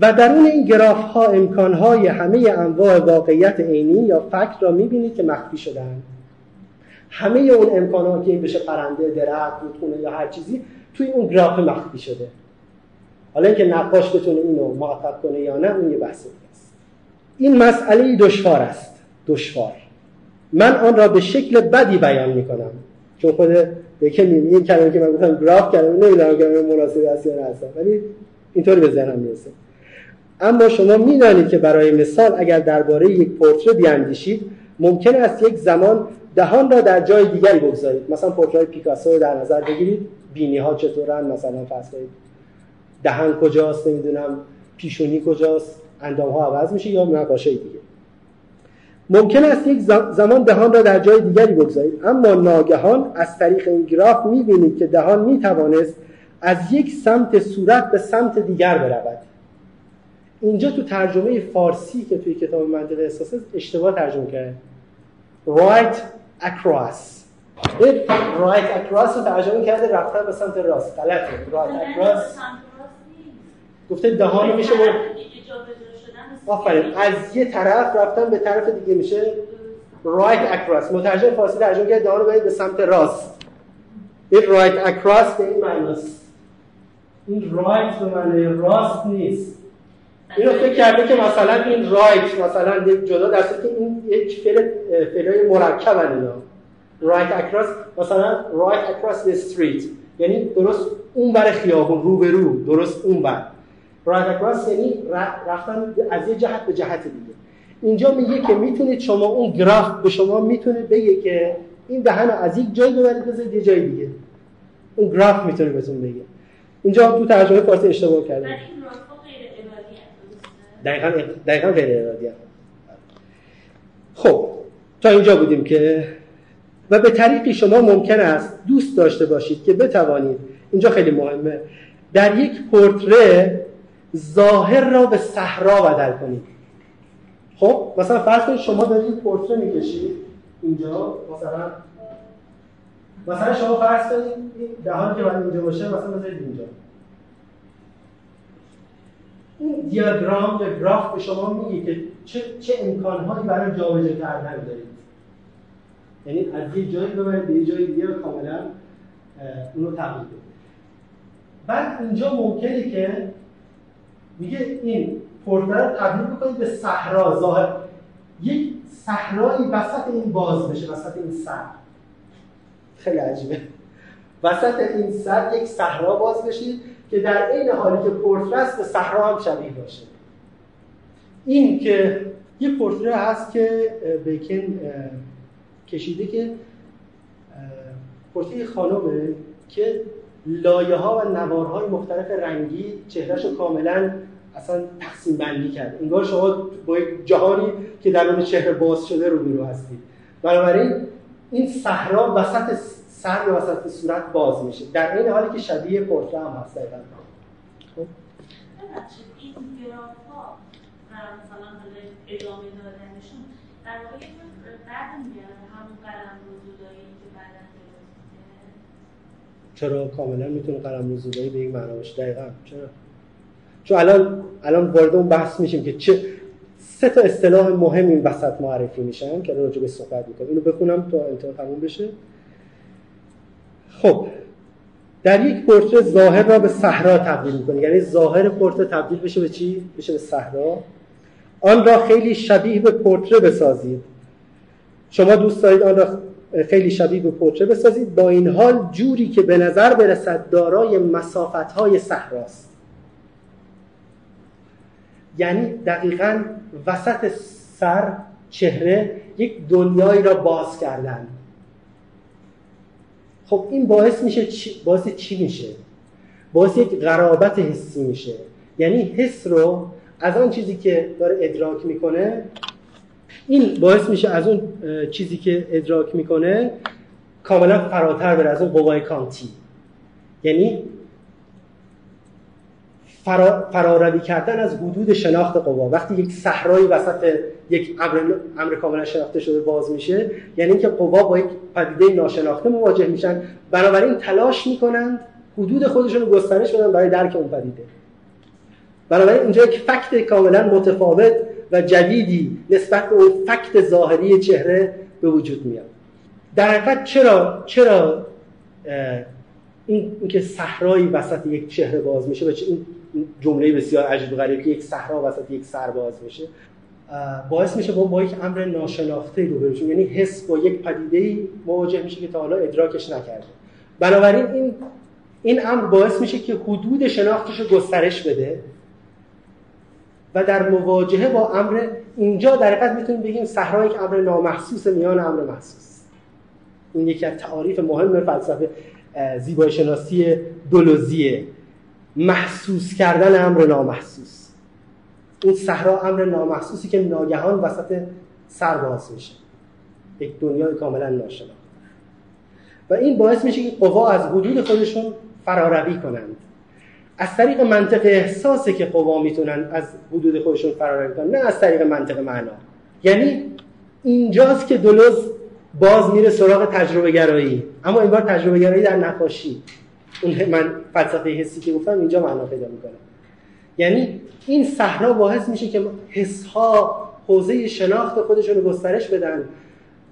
B: و درون این گراف ها امکان های همه انواع واقعیت عینی یا فکر را می‌بینید که مخفی شدن همه اون امکانات که این بشه پرنده درخت یا هر چیزی توی اون گراف مخفی شده. حالا اینکه نقاش بتونه اینو موفق کنه یا نه اون یه بحث است. این مسئله دشوار است. دشوار. من آن را به شکل بدی بیان می‌کنم. چون خود یکی این کلمه که من گفتم گراف کردم نمی‌دونم که مناسب است یا نه ولی اینطوری به ذهنم می‌رسه. اما شما می‌دانید که برای مثال اگر درباره یک پورتره بیاندیشید ممکن است یک زمان دهان را در جای دیگری بگذارید. مثلا پورتری پیکاسو رو در نظر بگیرید. بینی ها چطورن؟ مثلا فرض دهن کجاست نمی‌دونم پیشونی کجاست اندام ها عوض میشه یا نقاشه دیگه. ممکن است یک زمان دهان را در جای دیگری بگذارید اما ناگهان از طریق این گراف می‌بینید که دهان می‌توانست از یک سمت صورت به سمت دیگر برود. اینجا تو ترجمه فارسی که توی کتاب منطق احساس اشتباه ترجمه کرده. Right across. این right across رو ترجمه کرده رفتن به سمت راست. غلطه. Right across. گفته دهان میشه آفرین. از یه طرف رفتن به طرف دیگه میشه. Right across. مترجم فارسی ترجمه کرده دهان رو به سمت راست. این right across به این معناست. این right به معنی راست نیست. اینو فکر کرده که مثلا این right مثلا یک جدا در که این یک فعل فعلای مرکب اینا. right across مثلا right across the street. یعنی درست اون بر خیابون رو به رو درست اون بر. right across یعنی رفتن از یه جهت به جهت دیگه. اینجا میگه که می‌تونید شما اون گراف به شما می‌تونه بگه که این دهن از یک جای ببرید بذارید یه جای دیگه. اون گراف می‌تونه بهتون بگه. اینجا تو ترجمه فارسی اشتباه کرده دقیقا, دقیقا غیر ارادی. خب تا اینجا بودیم که و به طریقی شما ممکن است دوست داشته باشید که بتوانید. اینجا خیلی مهمه. در یک پورتره ظاهر را به صحرا بدل کنید. خب مثلا فرض کنید شما دارید پورتره می‌کشید اینجا مثلا. مثلا شما فرض کنید دهان که باید اینجا باشه مثلا بذارید اینجا. این دیاگرام یا گراف به شما میگه که چه, چه امکانهایی برای جابجا کردن دارید. یعنی از یه جایی ببرید به یه جای دیگه کاملا اونو تغییر بدید. بعد اینجا ممکنه که میگه این پورتر رو تبدیل بکنید به صحرا. ظاهر یک صحرایی وسط این باز بشه وسط این سر خیلی عجیبه. وسط این سر یک صحرا باز بشید که در این حالی که پورتره به صحرا هم شبیه باشه. این که یه پورتره هست که بیکن کشیده که پورتره خانمه که لایه ها و نوارهای مختلف رنگی چهرهش کاملا اصلا تقسیم بندی کرد. انگار شما با یک جهانی که در اون چهره باز شده رو بیرو هستید بنابراین این صحرا وسط سر یا وسط صورت باز میشه. در این حالی که شبیه پورتره هم هست دقیقا.
C: خب. این گراف ها مثلا ادامه دادنشون در واقع یه بعد میگن همون قلم روزودایی که بعدا
B: چرا کاملا می‌تونه قلم روزودایی به یک معنا باشه؟ دقیقا چرا؟ چون الان الان وارد اون بحث میشیم که چه سه تا اصطلاح مهم این وسط معرفی میشن که راجع به صحبت می‌کنم اینو بخونم تا انتها تموم بشه. خب. در یک پورتره ظاهر را به صحرا تبدیل می‌کنه یعنی ظاهر پورتره تبدیل بشه به چی؟ بشه به صحرا. آن را خیلی شبیه به پورتره بسازید. شما دوست دارید آن را خیلی شبیه به پورتره بسازید. با این حال جوری که به نظر برسد دارای مسافت های صحراست. یعنی دقیقا وسط سر چهره یک دنیایی را باز کردن. خب این باعث میشه چی؟ باعث چی میشه؟ باعث یک قرابت حسی میشه. یعنی حس رو از آن چیزی که داره ادراک می‌کنه این باعث میشه از اون چیزی که ادراک می‌کنه کاملا فراتر بره از اون قوای کانتی. یعنی فرا، فراروی کردن از حدود شناخت قوا. وقتی یک صحرایی وسط یک امر امر کاملا شناخته شده باز میشه یعنی اینکه قوا با یک پدیده ناشناخته مواجه میشن. بنابراین تلاش می‌کنند حدود خودشون رو گسترش بدن برای درک اون پدیده. بنابراین اینجا یک فکت کاملا متفاوت و جدیدی نسبت به اون فکت ظاهری چهره به وجود میاد. در حقیقت چرا چرا این اینکه صحرایی وسط یک چهره باز میشه و این جمله بسیار عجیب غریب که یک صحرا وسط یک سر باز میشه باعث میشه با, با یک امر ناشناخته رو بشیم. یعنی حس با یک پدیده مواجه میشه که تا حالا ادراکش نکرده. بنابراین این این امر باعث میشه که حدود شناختش رو گسترش بده و در مواجهه با امر اینجا در حقیقت می‌تونیم بگیم صحرا یک امر نامحسوس میان امر محسوس. این یکی از تعاریف مهم فلسفه زیبایی شناسی دولوزیه. محسوس کردن امر نامحسوس. اون صحرا امر نامحسوسی که ناگهان وسط سر باز میشه. یک دنیای کاملا ناشناخته. و این باعث میشه که قوا از حدود خودشون فراروی کنند. از طریق منطق احساسه که قوا می‌تونن از حدود خودشون فراروی کنند نه از طریق منطق معنا. یعنی اینجاست که دلوز باز میره سراغ تجربه گرایی اما این بار تجربه گرایی در نقاشی. اون من فلسفه حسی که گفتم اینجا معنا پیدا می‌کنه. یعنی این صحرا باعث میشه که حسها حوزه شناخت خودشون رو گسترش بدن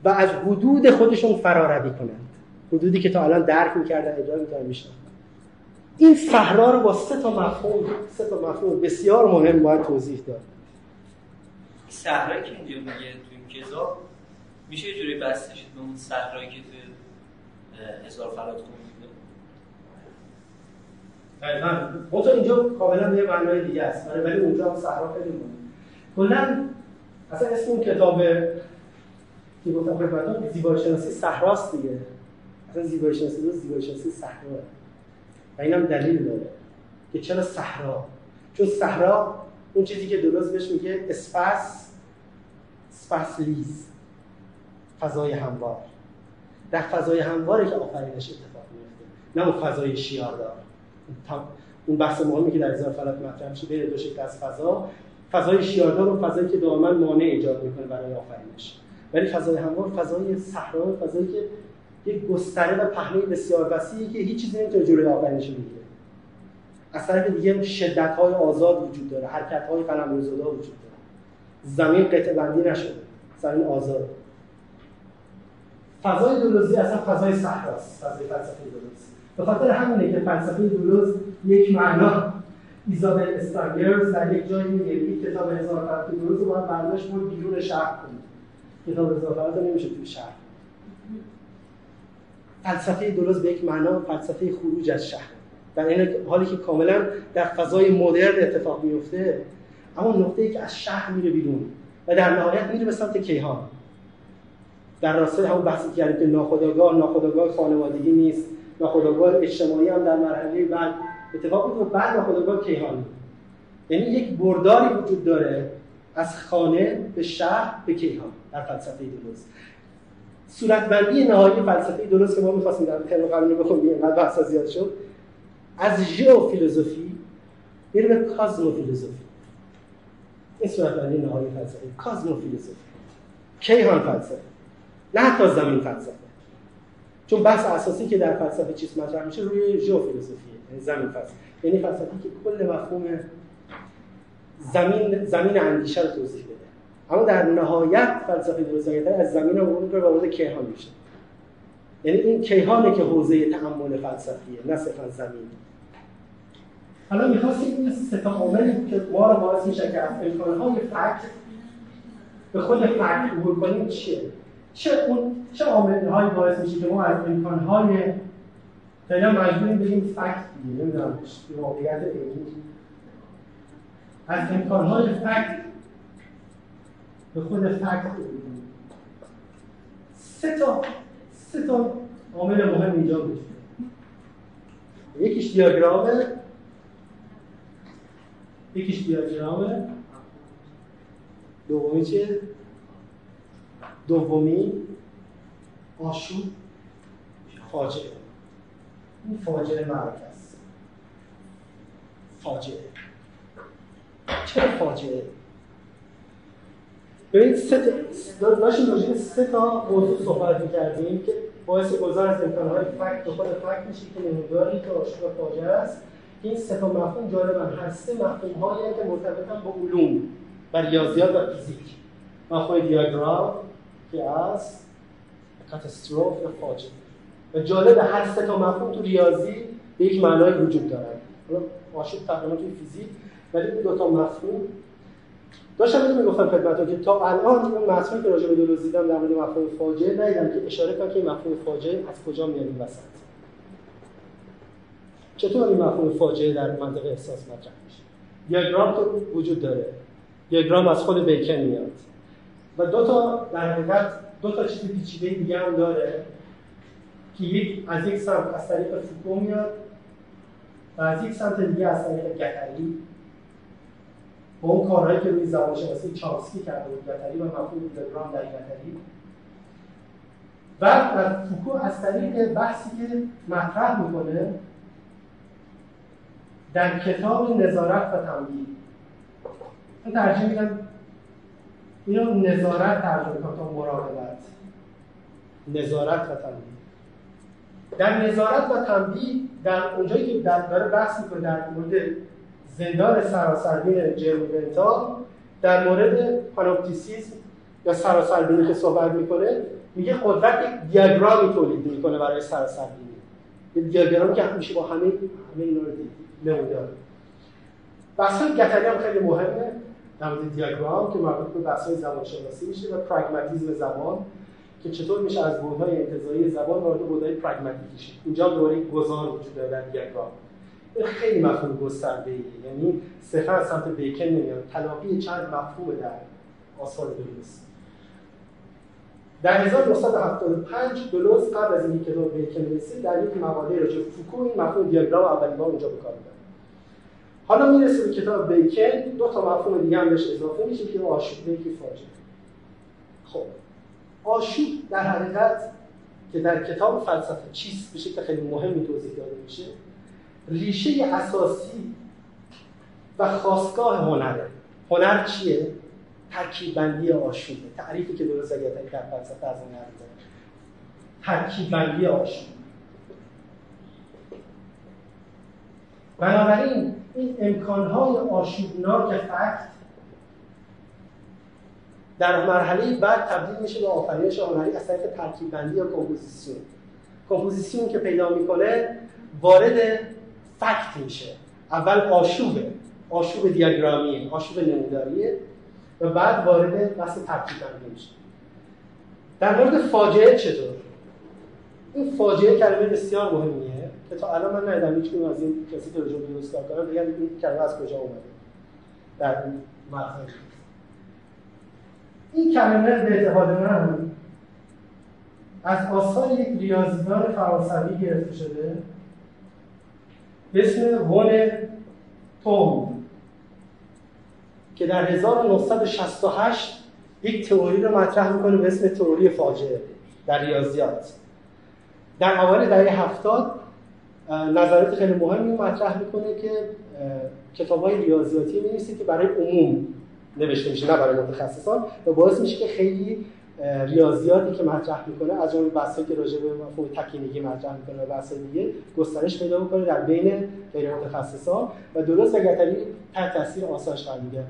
B: و از حدود خودشون فراروی کنند. حدودی که تا الان درک می‌کردن ادعا می‌کردن میشن این صحرا رو با سه تا مفهوم سه تا مفهوم بسیار مهم باید توضیح داد.
D: صحرایی که اینجا میگه تو این کتاب میشه یه جوری بستش به اون صحرایی که تو هزار فلات
B: دقیقاً تو اینجا کاملا یه معنای دیگه است. ولی اونجا صحرا خیلی مهمه. کلا اصلا اسم اون کتاب که گفتم خدمتتون زیبایی شناسی صحراست دیگه. اصلا زیبایی شناسی دو زیبایی شناسی صحرا. و اینم دلیل داره که چرا صحرا؟ چون صحرا اون چیزی که درست بهش میگه اسپاس اسپاس لیز. فضای هموار. در فضای همواره که آفرینش اتفاق میفته نه اون فضای شیاردار اون بحث مهمی که در هزار فلک مطرح میشه بین دو شکل از فضا فضای شیاردار و فضایی که دائما مانع ایجاد می‌کنه برای آفرینش. ولی فضای هموار فضای صحرا فضایی که یک گستره و پهنه بسیار وسیعی که هیچ چیزی نمی‌تونه جلوی آفرینش بگیره. از طرف دیگه شدت های آزاد وجود داره حرکت های وجود داره. زمین قطع بندی نشده زمین آزاد. فضای دولوزی اصلا فضای صحراست فضای فلسفه دولوزی به خاطر همینه که فلسفه دولوز یک معنا ایزابل استانگرز در یک جایی میگه یک کتاب هزار فرق دولوز رو باید برداشت بود بیرون شهر کنید کتاب هزار فرق نمیشه توی شهر. فلسفه درست به یک معنا فلسفه خروج از شهر. در این حالی که کاملا در فضای مدرن اتفاق میفته اما نقطه ای که از شهر میره بیرون و در نهایت میره به سمت کیهان. در راستای همون بحثی که که ناخودآگاه ناخودآگاه خانوادگی نیست. ناخودآگاه اجتماعی هم در مرحله بعد اتفاق میفته بعد ناخودآگاه کیهان. یعنی یک برداری وجود داره از خانه به شهر به کیهان در فلسفه درست. صورتبندی نهایی فلسفه درست که ما می‌خواستیم در ترم قبلی بخونیم اینقدر بحث زیاد شد. از ژئو فیلسوفی میره به کازمو فیلسوفی این صورتبندی نهایی فلسفه. کازمو فیلسوفی کیهان فلسفه. نه حتی زمین فلسفه. چون بحث اساسی که در فلسفه چیز مطرح میشه روی فیلسوفیه یعنی زمین فلسفه. یعنی فلسفی که کل مفهوم زمین زمین اندیشه رو توضیح بده. اما در نهایت فلسفه درستگرتر از زمین رو وارد کیهان میشه. یعنی این کیهانه که حوزه تعمل فلسفیه نه صرفا زمین. حالا می‌خواستیم این سه تا که ما رو باعث میشه که از امکانهای فکت به خود فکت عبور کنیم چیه؟ چه اون چه عاملهایی باعث میشه که ما از امکانهای خیلی مجبوریم بگیم فکت دیگه نمی‌دونم واقعیت علمی. از امکانهای فکت به خود فکت سه تا سه تا عامل مهم اینجا بود. یکیش دیاگرامه یکیش دیاگرامه دومی چیه؟ دومی آشوب فاجعه. این فاجعه مرگ است. فاجعه. چرا فاجعه؟ ببینید سه تا داشتیم راجع سه تا موضوع صحبت می‌کردیم که باعث گذار از امکانهای فکت به خود فکت میشه که نموداری که آشوب فاجعه است. این سه تا مفهوم جالبن هر سه مفهوم هایی که مرتبطن با علوم و ریاضیات و فیزیک. مفهوم دیاگرام که از کاتاستروف یا فاجعه. و جالب هر سه تا مفهوم تو ریاضی به یک معنای وجود دارن. آشوب تقریبا توی فیزیک ولی این دو تا مفهوم داشتم اینو می‌گفتم خدمتتون که تا الان اون متنی که راجع به دلوز دیدم در مورد مفهوم فاجعه ندیدم که اشاره کنه که مفهوم فاجعه از کجا میاد این وسط. چطور این مفهوم فاجعه در منطق احساس مطرح میشه؟ دیاگرام تو وجود داره. دیاگرام از خود بیکن میاد. و دو تا در حقیقت دو تا چیز پیچیده دیگه هم داره که یک از یک سمت از طریق فوکو میاد و از یک سمت دیگه از طریق گتری. با اون کارهایی که روی زبان شناسی چامسکی کرده بود گتری و مفهوم دیاگرام در گتری. و فوکو از طریق بحثی که مطرح می‌کنه در کتاب نظارت و تنبیه من ترجیح میدم اینو نظارت ترجمه کنم تا مراقبت. نظارت و تنبیه. در نظارت و تنبیه در اونجایی که داره بحث می‌کنه در مورد زندان سراسربین جرمونتا در مورد پانوپتیسیزم یا سراسربینی که صحبت می‌کنه میگه قدرت یک دیاگرامی تولید می‌کنه برای سراسربینی. یه دیاگرامی که میشه با همه همه اینا رو نمودار. بحث گتری هم خیلی مهمه. در مورد دیاگرام که مربوط به بحث زبان شناسی میشه و پراگماتیزم زبان که چطور میشه از بودهای انتظاری زبان وارد بودهای پراگماتیک شد اینجا دوره گذار وجود داره در دیاگرام. خیلی مفهوم گسترده یعنی صرفا از سمت بیکن نمیاد. تلاقی چند مفهوم در آثار درست در 1975 دلوز قبل از اینکه کتاب بیکن رسید در یک مقاله راجع فوکو این مفهوم دیاگرام اولین بار اونجا به کار حالا می‌رسه به کتاب بیکن دو تا مفهوم دیگه هم بهش اضافه میشه که آشوب یکی فاجعه. خب. آشوب در حقیقت که در کتاب فلسفه چیست به شکل خیلی مهمی توضیح داده میشه ریشه اساسی و خواستگاه هنره. هنر چیه؟ ترکیب بندی آشوبه تعریفی که دولوز و گتاری در فلسفه از هنر ترکیب بندی آشوب. بنابراین این امکانهای آشوبناک fact در مرحله بعد تبدیل میشه به آفرینش هنری از طریق ترکیب بندی یا کمپوزیسیون. کمپوزیسیون که پیدا می‌کنه وارد فکت میشه. اول آشوبه. آشوب دیاگرامی آشوب نموداریه و بعد وارد بحث ترکیب بندی میشه. در مورد فاجعه چطور؟ این فاجعه کلمه بسیار مهمیه. که تا الان من ندیدم هیچ از این کسی که درست کار کنم بگم این کلمه از کجا اومده در این مخرج این کلمه به اعتقاد من از آثار یک ریاضیدان فرانسوی گرفته شده. به اسم ون توم که در 1968 یک تئوری رو مطرح می‌کنه به اسم تئوری فاجعه در ریاضیات. در اوایل دهه هفتاد نظرات خیلی مهمی مطرح می‌کنه که کتاب های ریاضیاتی می که برای عموم نوشته میشه نه برای متخصصان. و باعث میشه که خیلی ریاضیاتی که مطرح می‌کنه از اون بحثایی که راجع به مفهوم تکینگی مطرح می‌کنه و بحث دیگه گسترش پیدا می‌کنه در بین غیر متخصصان. و درست و گتری تحت تاثیر آثارش قرار می‌گیره.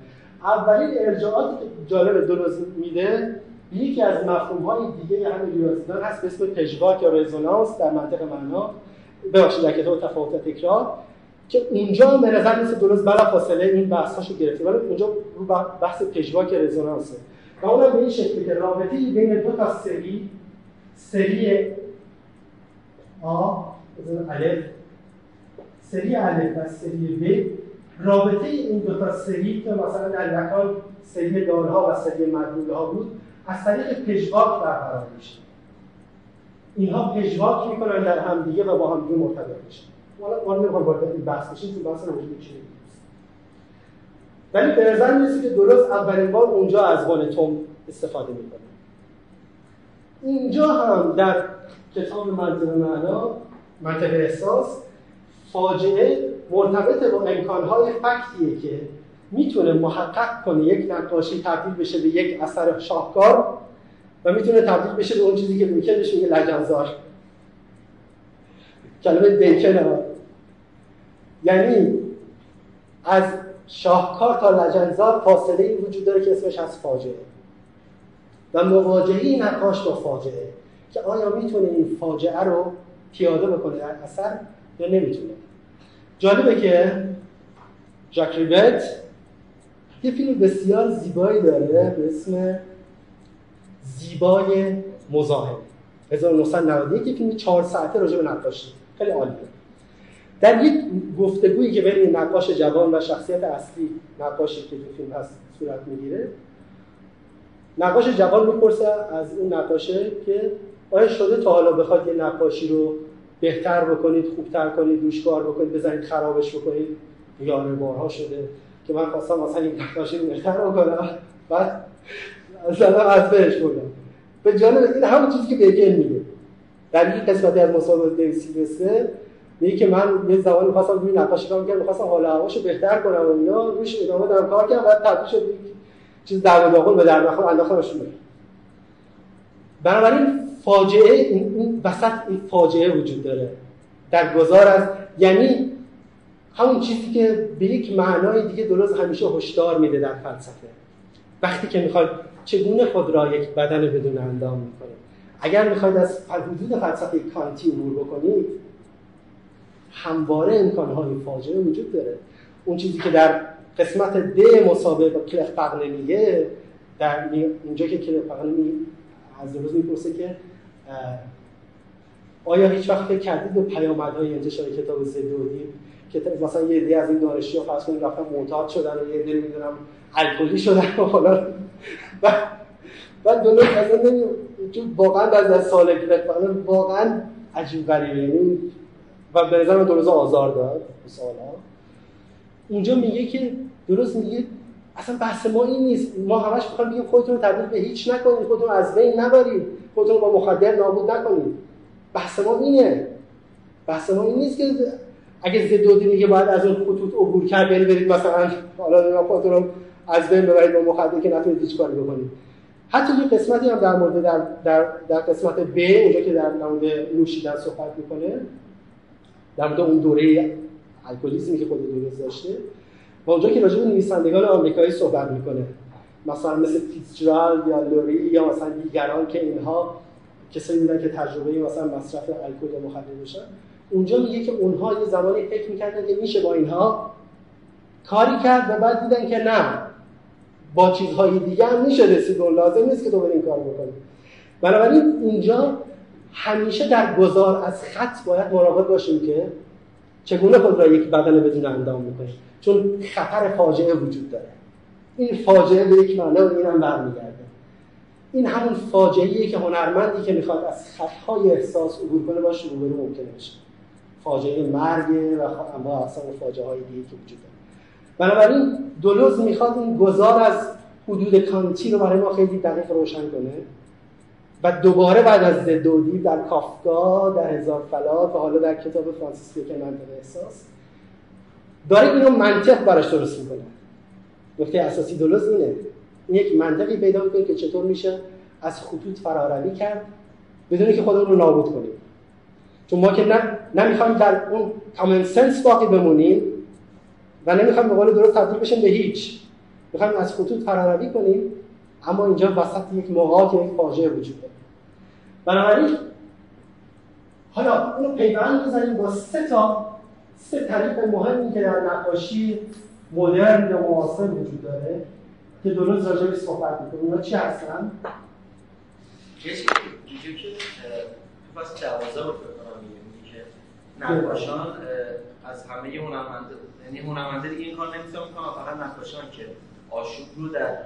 B: اولین ارجاعاتی که جالب درست میده یکی از مفهوم های دیگه همین ریاضیدان هست به اسم پژواک یا رزونانس در منطق معنا. ببخشید در کتاب تفاوت تکرار که اونجا به نظر میسه درست بلا فاصله این بحثاشو گرفته ولی اونجا رو بحث پژواک رزونانسه. و اونم به این شکلی که رابطه بین دو تا سری سری آ الف سری الف و سری ب رابطه این دو تا سری که مثلا در سری دارها و سری مدلول ها بود از طریق پژواک برقرار میشه. اینها پژواک می‌کنن در همدیگه و با همدیگه مرتبط میشن. حالا ما نمی‌خوام وارد این بحث بشیم تو بحث چیه ولی به نظر می‌رسه که درست اولین بار اونجا از توم استفاده می‌کنه اینجا هم در کتاب منطق معنا منطق احساس فاجعه مرتبط با امکانهای فکتیه که می‌تونه محقق کنه یک نقاشی تبدیل بشه به یک اثر شاهکار و می‌تونه تبدیل بشه به اون چیزی که بشه میگه لجنزار. کلمه بیکن یعنی از شاهکار تا لجنزار فاصله ای وجود داره که اسمش از فاجعه. و مواجهه نقاش با فاجعه که آیا می‌تونه این فاجعه رو پیاده بکنه؟ در اثر یا نمی‌تونه؟ جالبه که ژاک ریبت یه فیلم بسیار زیبایی داره به اسم زیبای مزاحم. 1991 یه فیلم چهار ساعته راجع به نقاشی. خیلی عالیه در یک گفتگویی که بین نقاش جوان و شخصیت اصلی نقاشی که تو فیلم هست صورت می‌گیره نقاش جوان می‌پرسه از اون نقاشه که آیا شده تا حالا بخواد یه نقاشی رو بهتر بکنید خوبتر کنید روش بکنید بزنید خرابش بکنید؟ یاره بارها شده که من خواستم مثلا این نقاشی رو بهتر بکنم. بعد اصلا بهش بودم به جانب این همون چیزی که بیگن میگه. در این قسمتی از مسابقه دیویسی بسته میگه که من یه زمانی می‌خواستم روی نقاشی کار می‌کردم می‌خواستم حال هواشو بهتر کنم و اینا. روش ادامه دادم کار کردم بعد تبدیل شد چیز در داخل به در نخور انداختمش بنابراین فاجعه این وسط این فاجعه وجود داره. در گذار از یعنی همون چیزی که به یک معنای دیگه درست همیشه هشدار میده در فلسفه. وقتی که می‌خواید چگونه خود را یک بدن بدون اندام می‌کنه؟ اگر می‌خواید از حدود فلسفه کانتی عبور بکنید همواره امکانهای فاجعه وجود داره. اون چیزی که در قسمت د مسابقه با کلف میگه در اینجا که کلف از درست می‌پرسه که آیا هیچ وقت فکر کردید به پیامدهای انتشار کتاب زدودی که مثلا یه عده از این دانشجوها فرض کنید رفتن معتاد شدن و یه عده می‌دونم الکلی شدن و حالا بعد درست از این چون واقعا بعد از سال گرفت واقعا عجیب غریبه. یعنی و به نظر من آزار داد سوالا. اونجا میگه که درست میگه اصلا بحث ما این نیست. ما همش می‌خوایم بگیم خودتون رو تبدیل به هیچ نکنید. خودتون از بین نبرید. خودتون رو با مخدر نابود نکنید. بحث ما اینه. بحث ما این نیست که اگه زدودی میگه باید از اون خطوط عبور کرد برید برید مثلا حالا خودتون رو از بین ببرید با مخدر که نتونید هیچ کاری بکنید. حتی یه قسمتی هم در مورد در, در, در قسمت ب اونجا که در مورد نوشیدن صحبت می‌کنه در مورد اون دوره الکلیسمی که خود درست داشته و اونجا که راجع به نویسندگان آمریکایی صحبت می‌کنه. مثلا مثل فیتزجرالد یا لوری یا مثلا دیگران که اینها کسایی بودن که تجربه مثلا مصرف الکل یا مخدر داشتن اونجا میگه که اونها یه زمانی فکر می‌کردن که میشه با اینها کاری کرد و بعد دیدن که نه. با چیزهای دیگه هم میشه رسید و لازم نیست که تو این کار بکنی. بنابراین اینجا همیشه در گذار از خط باید مراقب باشیم که چگونه خود را یک بدن بدون اندام می‌کنیم چون خطر فاجعه وجود داره. این فاجعه به یک معنی و اینم برمیگرده. این همون فاجعه که هنرمندی که می‌خواد از خطهای احساس عبور کنه باش روبرو ممکنه بشه. فاجعه مرگ و انواع اصلا فاجعه های دیگه که وجود داره. بنابراین دولوز می‌خواد این گذار از حدود کانتی رو برای ما خیلی دقیق روشن کنه و دوباره بعد از زدودی در کافکا در هزار فلات و حالا در کتاب فرانسیس که منطق احساس داره اینو منطق براش درست می‌کنه. نکته اساسی دولوز اینه. این یک منطقی پیدا می‌کنه که چطور میشه از خطوط فراروی کرد بدون که خودمون رو نابود کنیم. چون ما که نمی‌خوایم در اون کامن سنس باقی بمونیم و نمی‌خوایم به قول درست تبدیل بشیم به هیچ. می‌خوایم از خطوط فراروی کنیم اما اینجا وسط یک موقعات یک فاجعه وجود داره. بنابراین حالا اینو پیوند بزنیم با سه تا سه طریق مهمی که در نقاشی مدرن یا معاصر وجود داره که درست راجع صحبت می‌کنیم. اونا چی هستن؟
D: یه چیزی که تو فصل رو فکر کنم میگه که نقاشان از همه هنرمنده یعنی هنرمنده دیگه این کار نمی‌تونن می‌کنن فقط نقاشان که آشوب رو در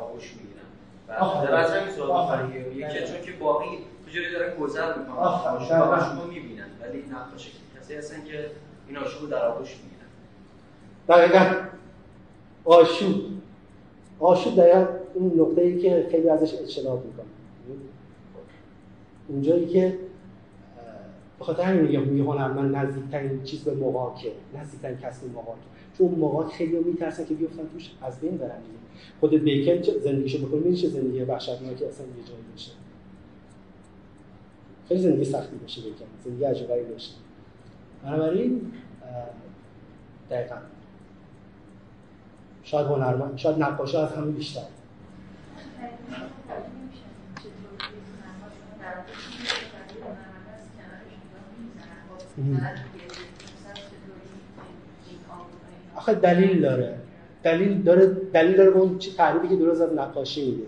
D: آغوش می‌گیرن و در از همین سوال که چون که باقی جوری دارن گذر می‌کنن. آشوب رو می‌بینن ولی نقاش کسی هستن که این آشوب رو در آغوش می‌گیرن.
B: دقیقا. آشوب. آشوب دقیقا اون نقطه ای که خیلی ازش اجتناب می‌کنن اونجایی که خاطر همین میگم میگه هنرمند نزدیکترین چیز به مواکه نزدیکترین کسب مواکه چون مواک خیلی میترسن که بیفتن توش از بین برن خود بیکن زندگیشو بکنه؟ میشه زندگی که اصلا یه جایی باشه؟ خیلی زندگی سختی باشه بیکن. زندگی عجیبی باشه. بنابراین دقیقا. شاید هنرمند شاید نقاشی از همه بیشتر. آخه دلیل داره. دلیل داره دلیل داره اون تعریفی که درست از نقاشی میده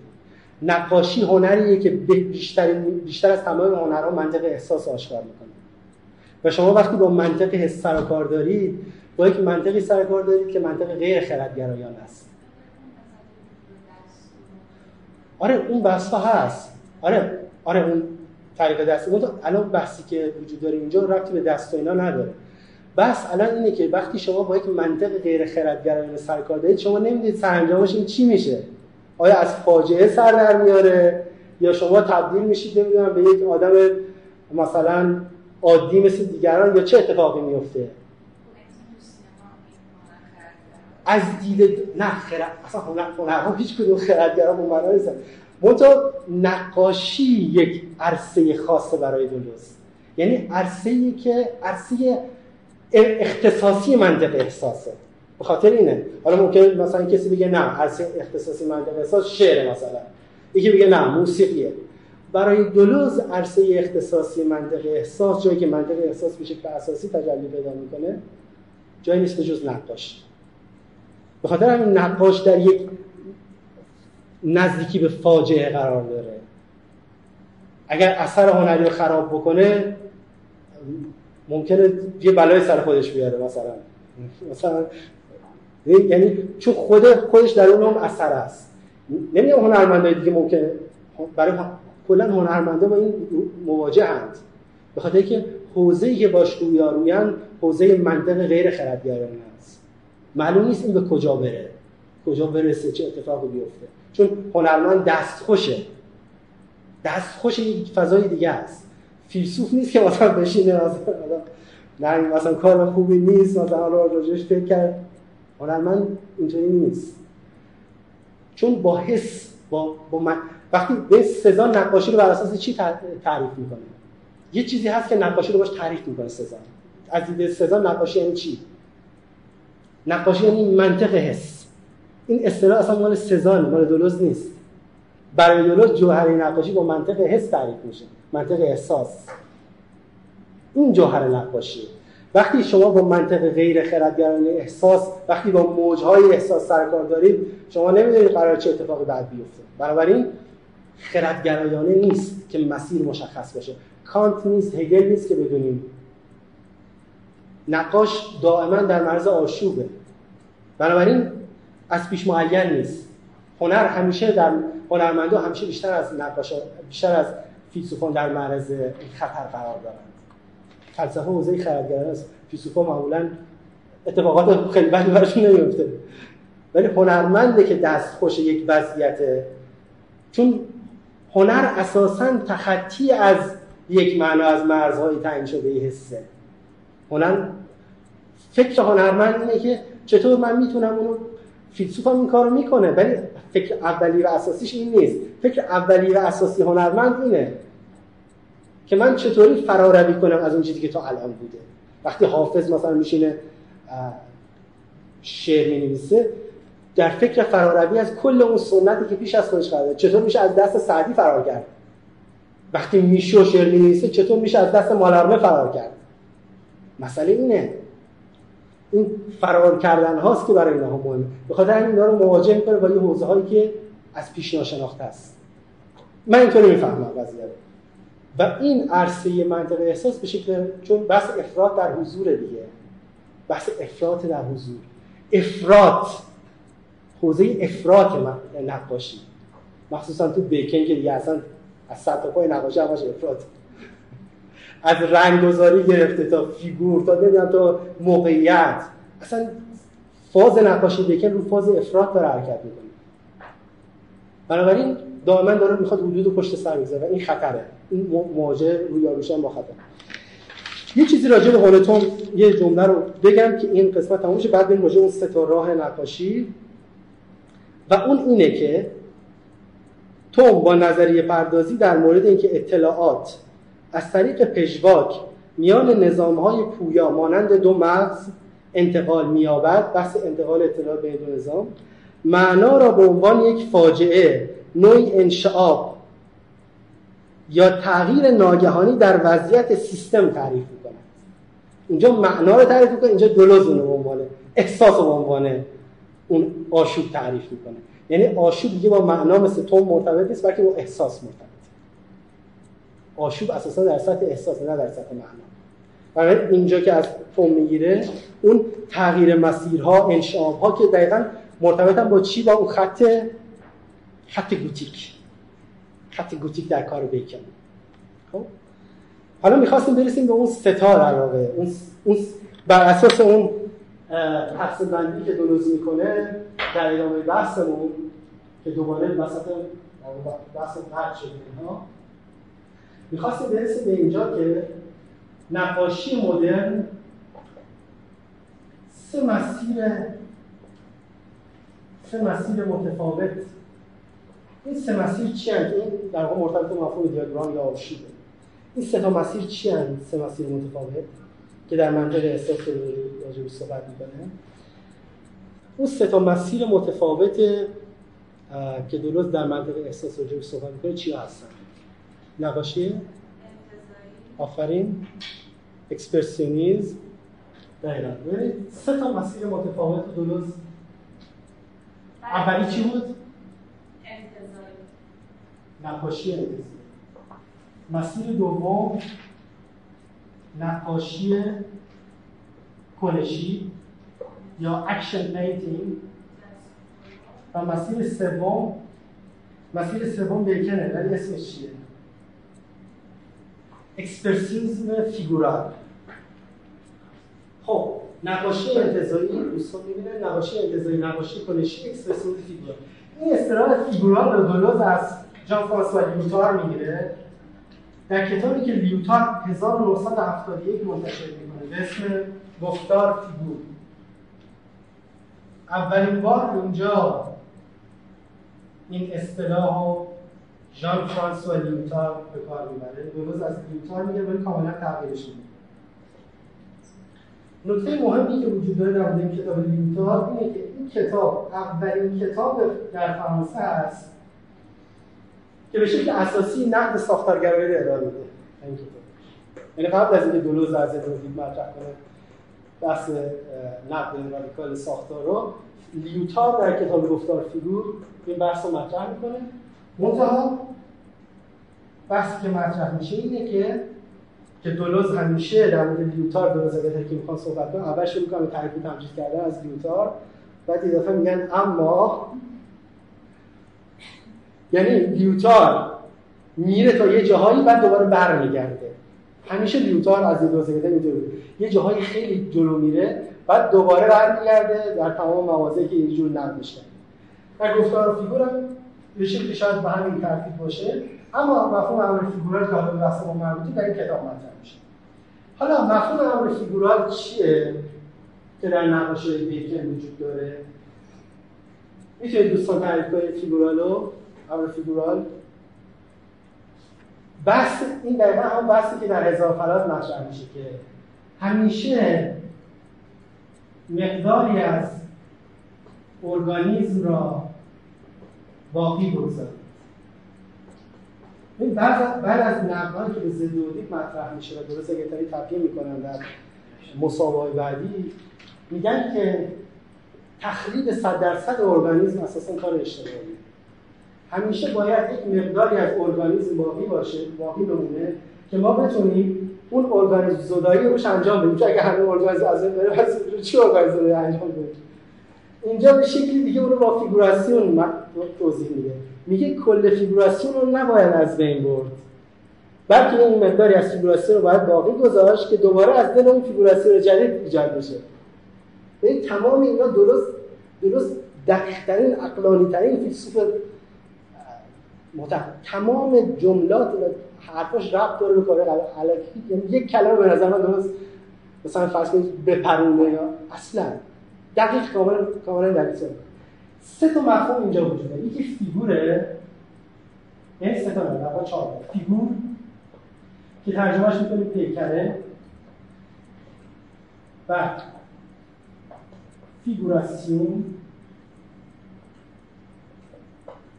B: نقاشی هنریه که بیشتر بیشتر از تمام هنرها منطق احساس آشکار می‌کنه. و شما وقتی با منطق حس سر کار دارید با یک منطقی سر کار دارید که منطق غیر خردگرایان است. آره اون بحث هست. آره آره اون طریق دست. الان بحثی که وجود داره اینجا ربطی به دست و اینا نداره. بس الان اینه که وقتی شما با یک منطق غیر خردگرایانه سرکار دارید شما نمی‌دید سرانجامش این چی میشه. آیا از فاجعه سر در میاره یا شما تبدیل میشید نمی‌دونم به یک آدم مثلا عادی مثل دیگران یا چه اتفاقی میفته از دید نه خرد اصلا هنرها هیچ کدوم خردگران اون معنا منتها نقاشی یک عرصه خاصه برای درست یعنی عرصه که عرصه اختصاصی منطق احساسه. به خاطر اینه. حالا ممکن مثلا کسی بگه نه عرصه اختصاصی منطق احساس شعر مثلا. یکی بگه نه موسیقیه. برای دلوز عرصه اختصاصی منطق احساس جایی که منطق احساس به اساسی تجلی پیدا می‌کنه جایی نیست جز نقاش. به خاطر همین نقاش در یک نزدیکی به فاجعه قرار داره. اگر اثر هنری رو خراب بکنه ممکنه یه بلای سر خودش بیاره مثلا. مثلا یعنی چون خود خودش در اون هم اثر است. نمیگم هنرمندای دیگه ممکنه برای کلا هنرمندا با این مواجه هست به خاطر که حوزه‌ای که باش رویارویان حوزه منطق غیر خردگرانه است. معلوم نیست این به کجا بره. کجا برسه چه اتفاقی بیفته. چون هنرمند دستخوشه. دستخوش یک فضای دیگه است. فیلسوف نیست که مثلا بشینه مثلا نه مثلا کار خوبی نیست مثلا رو راجعش فکر کرد. هنرمند اینطوری نیست. چون با حس با, با من... وقتی به سزا نقاشی رو بر اساس چی تعریف می‌کنه؟ یه چیزی هست که نقاشی رو باش تعریف می‌کنه سزا. از دید سزا نقاشی یعنی چی؟ نقاشی یعنی منطق حس. این اصطلاح اصلا مال سزان مال دولوز نیست. برای دولوز جوهر نقاشی با منطق حس تعریف میشه منطق احساس. این جوهر نقاشی. وقتی شما با منطق غیر خردگرانه احساس وقتی با موجهای احساس سرکار دارید شما نمی‌دونید قرار چه اتفاقی بعد بیفته. بنابراین خردگرایانه نیست که مسیر مشخص باشه. کانت نیست هگل نیست که بدونیم. نقاش دائما در مرز آشوبه. بنابراین از پیش معین نیست. هنر همیشه در هنرمندا همیشه بیشتر از نقاش بیشتر از فیلسوفان در معرض خطر قرار دارند. فلسفه حوزه خردگران است. فیلسوفا معمولا اتفاقات خیلی بدی براشون نمیفته ولی هنرمنده که دست خوش یک وضعیت چون هنر اساسا تخطی از یک معنا از مرزهای تعیین شده حسه. هنر فکر هنرمند اینه که چطور من می‌تونم اونو فیلسوف هم این کارو می‌کنه ولی فکر اولی و اساسیش این نیست. فکر اولی و اساسی هنرمند اینه که من چطوری فراروی کنم از اون چیزی که تا الان بوده. وقتی حافظ مثلا میشینه شعر می‌نویسه در فکر فراروی از کل اون سنتی که پیش از خودش قراره. چطور میشه از دست سعدی فرار کرد؟ وقتی میشو شعر می‌نویسه چطور میشه از دست مالارمه فرار کرد؟ مسئله اینه. این فرار کردن هاست که برای اینها مهمه. به خاطر اینا رو مواجه می‌کنه با یه حوزه هایی که از پیش ناشناخته است. من اینطوری می‌فهمم قضیه رو. و این عرصه منطقه احساس به شکل چون بحث افراد در حضور دیگه. بحث افراد در حضور. افراد حوزه افراد نقاشی. مخصوصا تو بیکن که دیگه اصلا از سطح پای نقاشی همش افراد از رنگگذاری گرفته تا فیگور تا نمی‌دونم تا موقعیت. اصلا فاز نقاشی بیکن رو فاز افراد داره حرکت می‌کنه. بنابراین دائما داره می‌خواد حدود پشت سر بگذاره و این خطره. این مواجه روی با خطر. یه چیزی راجع به هولتون یه جمله رو بگم که این قسمت تموم شه بعد بریم راجع اون سه راه نقاشی. و اون اینه که تو با نظریه پردازی در مورد اینکه اطلاعات از طریق پژواک میان نظام های پویا مانند دو مغز انتقال میابد بحث انتقال اطلاعات بین دو نظام. معنا را به عنوان یک فاجعه نوعی انشعاب یا تغییر ناگهانی در وضعیت سیستم تعریف می‌کنه اینجا معنا رو تعریف می‌کنه اینجا دلوز رو به احساس به عنوان اون آشوب تعریف می‌کنه. یعنی آشوب دیگه با معنا مثل تو مرتبط نیست بلکه با احساس مرتبط. آشوب اساسا در سطح احساس نه در سطح معنا. برای اینجا که از توم می‌گیره اون تغییر مسیرها انشابها که دقیقا مرتبطن با چی؟ با اون خط خط گوتیک. خط گوتیک در کار بیکن. خب؟ حالا می‌خواستیم برسیم به اون ستا در واقع. اون, اون بر اساس اون تقسیم بندی که دلوز می‌کنه در ادامه بحثمون که دوباره وسط بحث قطع شده اینها می‌خواستیم برسیم به اینجا که نقاشی مدرن سه مسیر سه مسیر متفاوت این سه مسیر چی هست؟ این در واقع مرتبط مفهوم دیاگرام یا آشیبه این سه تا مسیر چی هست؟ سه مسیر متفاوت که در منطق احساس راجع صحبت می‌کنه اون سه تا مسیر متفاوت که درست در منطق احساس راجع صحبت می‌کنه چی هستن؟ نقاشی آفرین اکسپرسیونیزم دقیقا. سه تا مسیر متفاوت درست. اولی چی بود؟ نقاشی انتظاری مسیر دوم نقاشی کنشی یا action painting و مسیر سوم مسیر سوم بیکنه ولی اسمش چیه؟ اکسپرسیونیسم فیگورال. خب نقاشی انتظاری دوستان می‌بینن نقاشی انتظاری نقاشی کنشی اکسپرسیونیسم فیگورال. این اصطلاح فیگورال رو دولوز از ژان فرانسوا لیوتار می‌گیره. در کتابی که لیوتار 1971 منتشر می‌کنه به اسم گفتار فیگور. اولین بار اونجا این اصطلاح ژان فرانسوا لیوتار به کار می‌بره. دولوز از لیوتار می‌گیره ولی کاملا تغییرش میده نکته مهمی که وجود داره در این کتاب لیوتار اینه که این کتاب اولین کتاب در فرانسه است که به شکل اساسی نقد ساختارگرایی ارائه میده. این کتاب یعنی قبل از اینکه دولوز ضد ادیپ مطرح کنه بحث نقد رادیکال ساختار رو لیوتار در کتاب گفتار فیگور این بحث رو مطرح می‌کنه. منتها بحثی که مطرح میشه اینه که که دولوز همیشه در مورد لیوتار دولوز و گتاری که می‌خوان صحبت کنم اول شروع می‌کنم تعریف تمجید کردن از لیوتار بعد دفعه میگن اما یعنی لیوتار میره تا یه جاهایی بعد دوباره برمیگرده. همیشه لیوتار از این دوزگته اینطوری یه جاهایی خیلی جلو میره بعد دوباره برمیگرده در تمام مواضعی که اینجور نقد میشه. در گفتار و فیگور به شکلی شاید به همین ترتیب باشه. اما مفهوم امر فیگورال که حالا به ما مربوطه در این کتاب مطرح میشه. حالا مفهوم امر فیگورال چیه که در نقاشی بیکن وجود داره؟ می‌تونید دوستان تعریف کنید فیگورالو امر فیگورال؟ بحث این دقیقا هم بحثی که در هزار فلات مطرح میشه که همیشه مقداری از ارگانیزم را باقی بگذارید این بعد, بعد از نقدان که به مطرح میشه و دولوز و گتاری تبیین می‌کنن در مسابقه بعدی میگن که تخریب صد درصد ارگانیزم اساسا کار اشتباهی همیشه باید یک مقداری از ارگانیزم باقی باشه باقی بمونه که ما بتونیم اون ارگانیزم زدایی روش انجام بدیم. چون اگه همه ارگانیزم از بره پس چی ارگانیزم انجام بدیم؟ اینجا به شکلی دیگه اون رو با فیگوراسیون توضیح میده. میگه کل فیگوراسیون رو نباید از بین برد. بلکه این مقداری از فیگوراسیون رو باید باقی گذاشت که دوباره از دل اون فیگوراسیون جدید ایجاد بشه. این تمام اینا درست درست دقیقترین اقلانی ترین فیلسوف تمام جملات و حرفاش ربط داره به کار یعنی یک کلمه به نظر من درست مثلا فرض کنید بپرونه یا اصلا. دقیق کاملا کاملا دقیق سه تا مفهوم اینجا وجود داره. یکی فیگوره. یعنی سه تا نه چهار. فیگور که ترجمهش می‌کنیم پیکره. و فیگوراسیون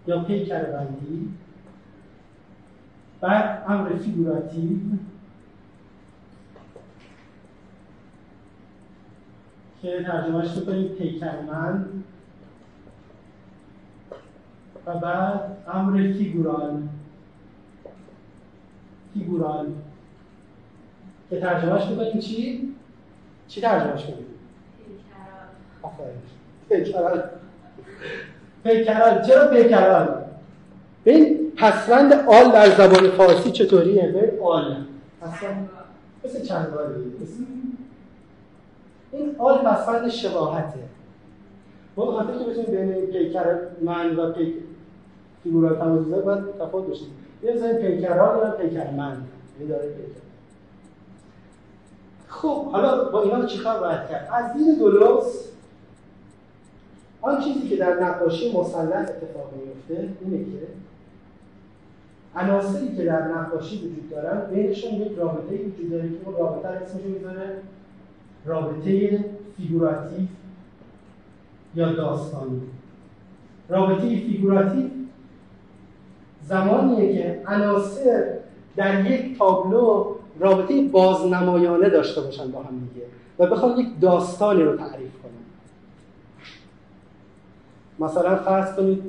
B: یا پیکر بندی. بعد امر فیگوراتیو. که ترجمهش بکنیم پیکرمند. و بعد امر فیگورال. فیگورال. که ترجمهش بکنیم چی؟ چی ترجمهش کنیم؟ پیکرال. پیکرال. چرا پیکرال؟ ببین پسوند آل در زبان فارسی چطوریه؟ ببین آل. پسوند. مثل چند باری این آل پسوند شباهته. ما خاطر که بتونیم بین پیکر من و پیک فیگورال تمایز باید تفاوت بشیم یه بزنیم پیکرها یا پیکر من. داره پیکر. خب حالا با اینا چیکار باید کرد؟ از دید دولوس آن چیزی که در نقاشی مسلط اتفاق میفته اینه که عناصری که در نقاشی وجود دارن بینشون یک رابطه وجود داره که اون رابطه اسمش می‌ذاره رابطه فیگوراتیو یا داستانی. رابطه فیگوراتیو زمانیه که عناصر در یک تابلو رابطه بازنمایانه داشته باشن با هم دیگه و بخوان یک داستانی رو تعریف کنن. مثلا فرض کنید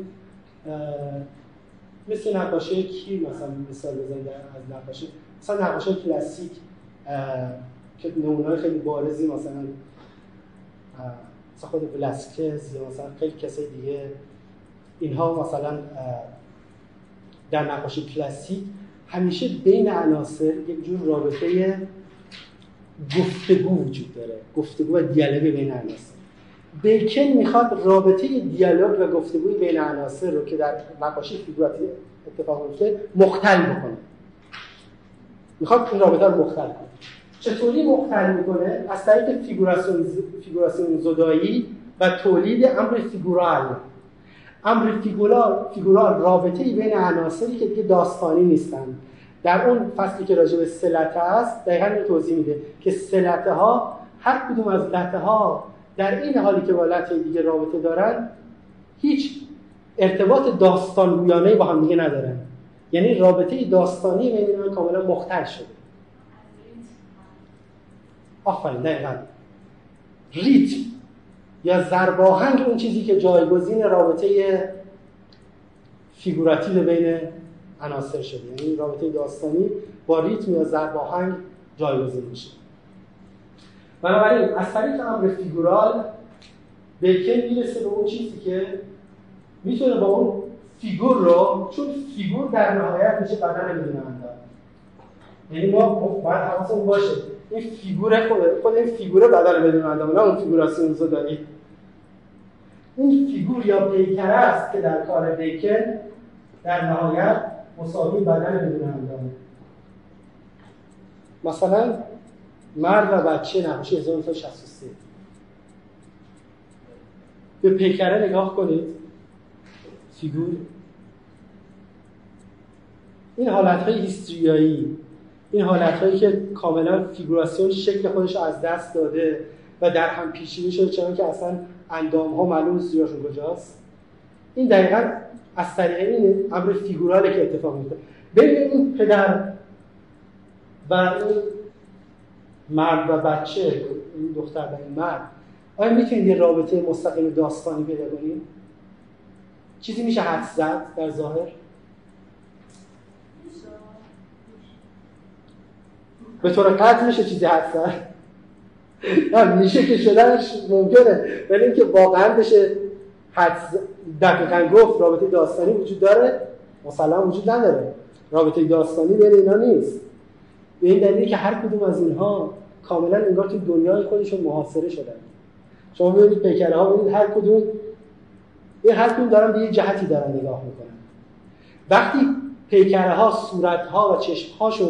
B: مثل نقاشی کی مثلا مثال بزنید از نقاشی مثلا نقاشی کلاسیک که نمونه خیلی بارزی مثلا مثلا خود یا مثلا خیلی کسای دیگه اینها مثلا در نقاشی کلاسیک همیشه بین عناصر یک جور رابطه گفتگو وجود داره گفتگو و دیالوگ بین عناصر. بیکن می‌خواد رابطه دیالوگ و گفتگوی بین عناصر رو که در نقاشی فیگوراتیو اتفاق میفته مختل بکنه. می‌خواد این رابطه رو مختل کنه. چطوری مختل می‌کنه؟ از طریق فیگوراسیون فیگوراسیون زدایی و تولید امر فیگورال. امر فیگورال فیگورال رابطه بین عناصری که دیگه داستانی نیستن. در اون فصلی که راجع به سه لته است دقیقا این توضیح میده که سه لته ها هر کدوم از لته ها در عین حالی که با لته دیگه رابطه دارن هیچ ارتباط داستان گویانه با هم دیگه ندارن. یعنی رابطه داستانی بین اینا کاملا مختل شده. آفرین دقیقا ریتم. یا ضرباهنگ اون چیزی که جایگزین رابطه فیگوراتیو بین عناصر شده. یعنی رابطه داستانی با ریتم یا ضرباهنگ جایگزین میشه. بنابراین از طریق امر فیگورال بیکن می‌رسه به اون چیزی که می‌تونه با اون فیگور رو چون فیگور در نهایت میشه بدن بدون اندام. یعنی ما باید حواسمون باشه این فیگور خود خود این فیگور بدن بدون اندام نه اون فیگوراسیون دارید این فیگور یا پیکره است که در کار بیکن در نهایت مساوی بدن بدون اندامه مثلا مرد و بچه نقاشی 1963 به پیکره نگاه کنید. فیگور. این حالت های هیستریایی. این حالت هایی که کاملا فیگوراسیون شکل خودش از دست داده و در هم پیشینی شده چون که اصلا اندام ها معلوم سویاشون کجاست. این دقیقا از طریق این امر فیگوراله که اتفاق میفته ببین این پدر و این مرد و بچه این دختر و این مرد آیا می‌تونید یه رابطه مستقیم داستانی پیدا کنید؟ چیزی میشه حد زد در ظاهر؟ به طور قطع میشه چیزی زد نه میشه که شدنش ممکنه ولی اینکه واقعا بشه حد دقیقا گفت رابطه داستانی وجود داره مسلم وجود نداره. رابطه داستانی بین اینا نیست. به این دلیلی که هر کدوم از اینها کاملا انگار تو دنیای خودشون محاصره شدن. شما ببینید پیکره ها ببینید هر کدوم این هر کدوم دارن به یه جهتی دارن نگاه می‌کنن. وقتی پیکره ها صورت ها و چشم هاشون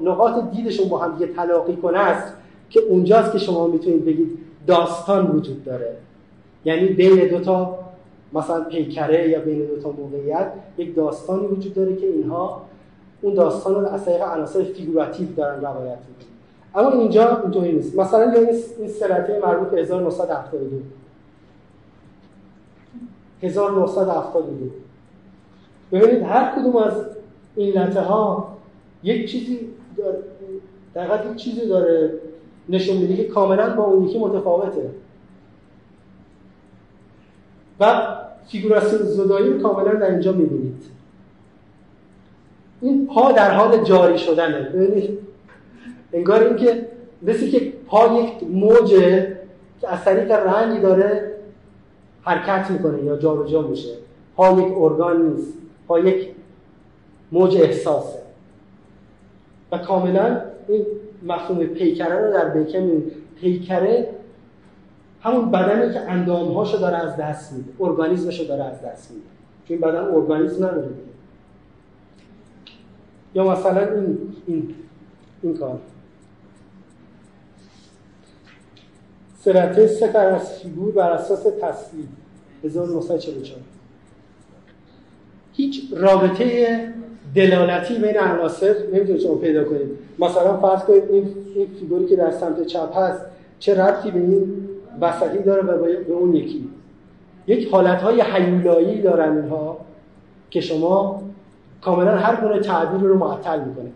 B: نقاط دیدشون با هم دیگه تلاقی کنه است که اونجاست که شما می‌تونید بگید داستان وجود داره. یعنی بین دو تا مثلا پیکره یا بین دو تا موقعیت یک داستانی وجود داره که اینها اون داستان رو از طریق عناصر فیگوراتیو دارن روایت می‌کنن. اما اینجا اینطوری نیست. مثلا یا این سه لته مربوط به 1972 1972 ببینید هر کدوم از این لته ها یک چیزی داره یک چیزی داره نشون میده که کاملا با اون یکی متفاوته. و فیگوراسیون زدایی رو کاملا در اینجا می‌بینید. این پا در حال جاری شدنه. ببینید. انگار اینکه مثل که پا یک موجه که از طریق رنگی داره حرکت می‌کنه یا جابجا میشه. پا یک ارگان نیست. پا یک موج احساسه. و کاملا این مفهوم پیکره رو در بیکن پیکره همون بدنی که اندامهاشو داره از دست میده ارگانیزمشو داره از دست میده. چون این بدن ارگانیزم نداره یا مثلا این این این کار. سرطه سفر از فیگور بر اساس تصویر. 1944 هیچ رابطه دلالتی بین عناصر نمی‌تونید شما پیدا کنید مثلا فرض کنید این این فیگوری که در سمت چپ هست چه ربطی به این وسطی داره و به اون یکی؟ یک حالتهای حیولایی دارن اینها که شما کاملا هر گونه تعبیر رو معطل می‌کنه.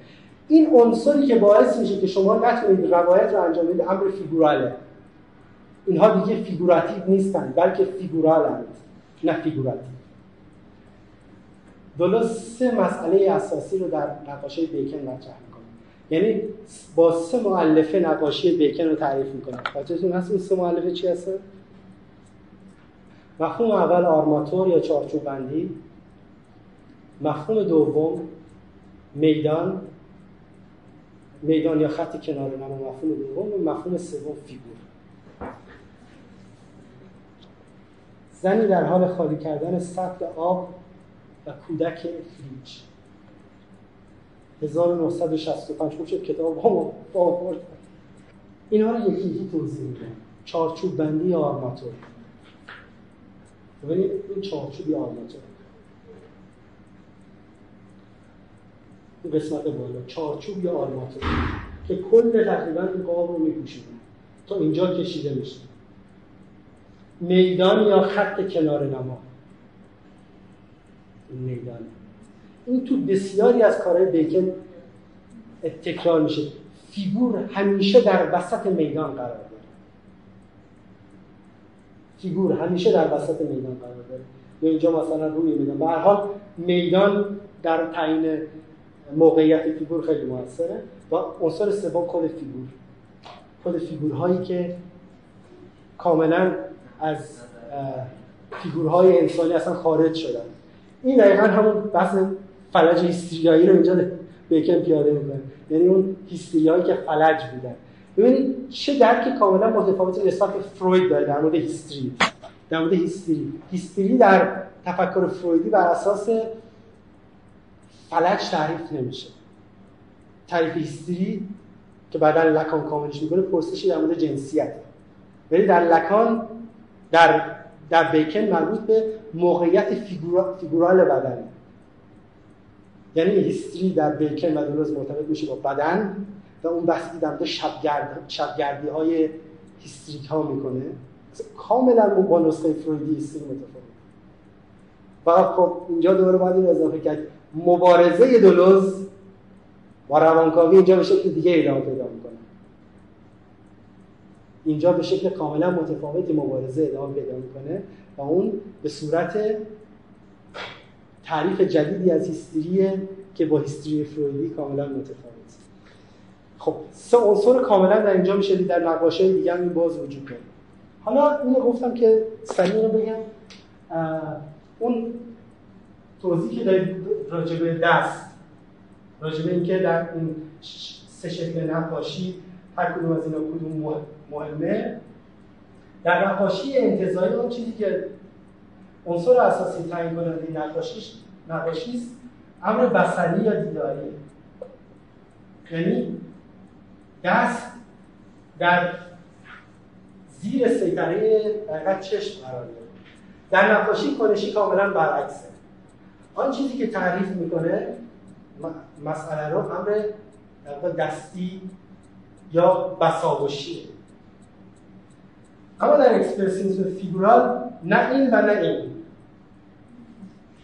B: این عنصری که باعث میشه که شما نتونید روایت رو انجام بدید امر فیگوراله اینها دیگه فیگوراتیو نیستن بلکه فیگورالند نه فیگوراتیو. دولوز سه مسئله اساسی رو در نقاشی بیکن مطرح می‌کنه. یعنی با سه مؤلفه نقاشی بیکن رو تعریف می‌کنه. خاطرتون هست این سه مؤلفه چی هست؟ مفهوم اول آرماتور یا چارچوب بندی مفهوم دوم میدان. میدان یا خط کنار نما مفهوم دوم. و مفهوم سوم فیگور. زنی در حال خالی کردن سطل آب و کودک فریج 1965 خوب شد کتاب با آورد اینها رو یکی یکی توضیح میدم. چارچوب بندی آرماتور؟ ببینید این چارچوبی آرماتور. این قسمت بالا. چارچوب یا آرماتور؟ که کل تقریبا این قاب رو میپوشونه تا اینجا کشیده میشه. میدان یا خط کنار نما. این میدان این تو بسیاری از کارهای بیکن تکرار میشه. فیگور همیشه در وسط میدان قرار داره. فیگور همیشه در وسط میدان قرار داره. یا اینجا مثلا روی میدان. به هر حال میدان در تعیین موقعیت فیگور خیلی موثره و عنصر سوم خود فیگور. خود فیگورهایی که کاملا از فیگورهای انسانی اصلا خارج شدن. این دقیقا همون بحث فلج هیستریایی رو اینجا بیکن پیاده می‌کنه. یعنی اون هیستریایی که فلج بودن. ببینید چه درک کاملا متفاوتی نسبت به فروید داره در مورد هیستری. در مورد هیستری. هیستری در تفکر فرویدی بر اساس فلج تعریف نمیشه. تعریف هیستری که بعدا لکان کاملش می‌کنه پرسشی در مورد جنسیت. ولی در لکان در در بیکن مربوط به موقعیت فیگورال بدن. یعنی هیستری در بیکن و دولوز مرتبط میشه با بدن و اون بحثی در شبگرد شبگردی های هیستریک ها می‌کنه. کاملا با نسخه فرویدی هیستری متفاوت. فقط خب اینجا دوباره باید این اضافه کرد. مبارزه دولوز با روانکاوی اینجا به شکل دیگه ادامه پیدا اینجا به شکل کاملا متفاوتی مبارزه ادامه پیدا می‌کنه و اون به صورت تعریف جدیدی از هیستریه که با هیستری فرویدی کاملا متفاوت. خب سه عنصر کاملا در اینجا میشه در نقاشی دیگه این باز وجود داره. حالا اینو گفتم که سریع رو بگم. اون توضیحی که دارید راجبه دست راجبه اینکه در این سه شکل نقاشی هر کدوم از اینا کدوم مهمه در نقاشی انتظاری اون چیزی که عنصر اساسی تعیین کننده نقاشیش نقاشی است امر بصری یا دیداری یعنی دست در زیر سیطره دقیقا چشم قرار داره در نقاشی کنشی کاملا برعکسه. آن چیزی که تعریف می‌کنه مسئله رو امر دستی یا بساوشیه. اما در اکسپرسیونیسم فیگورال نه این و نه این.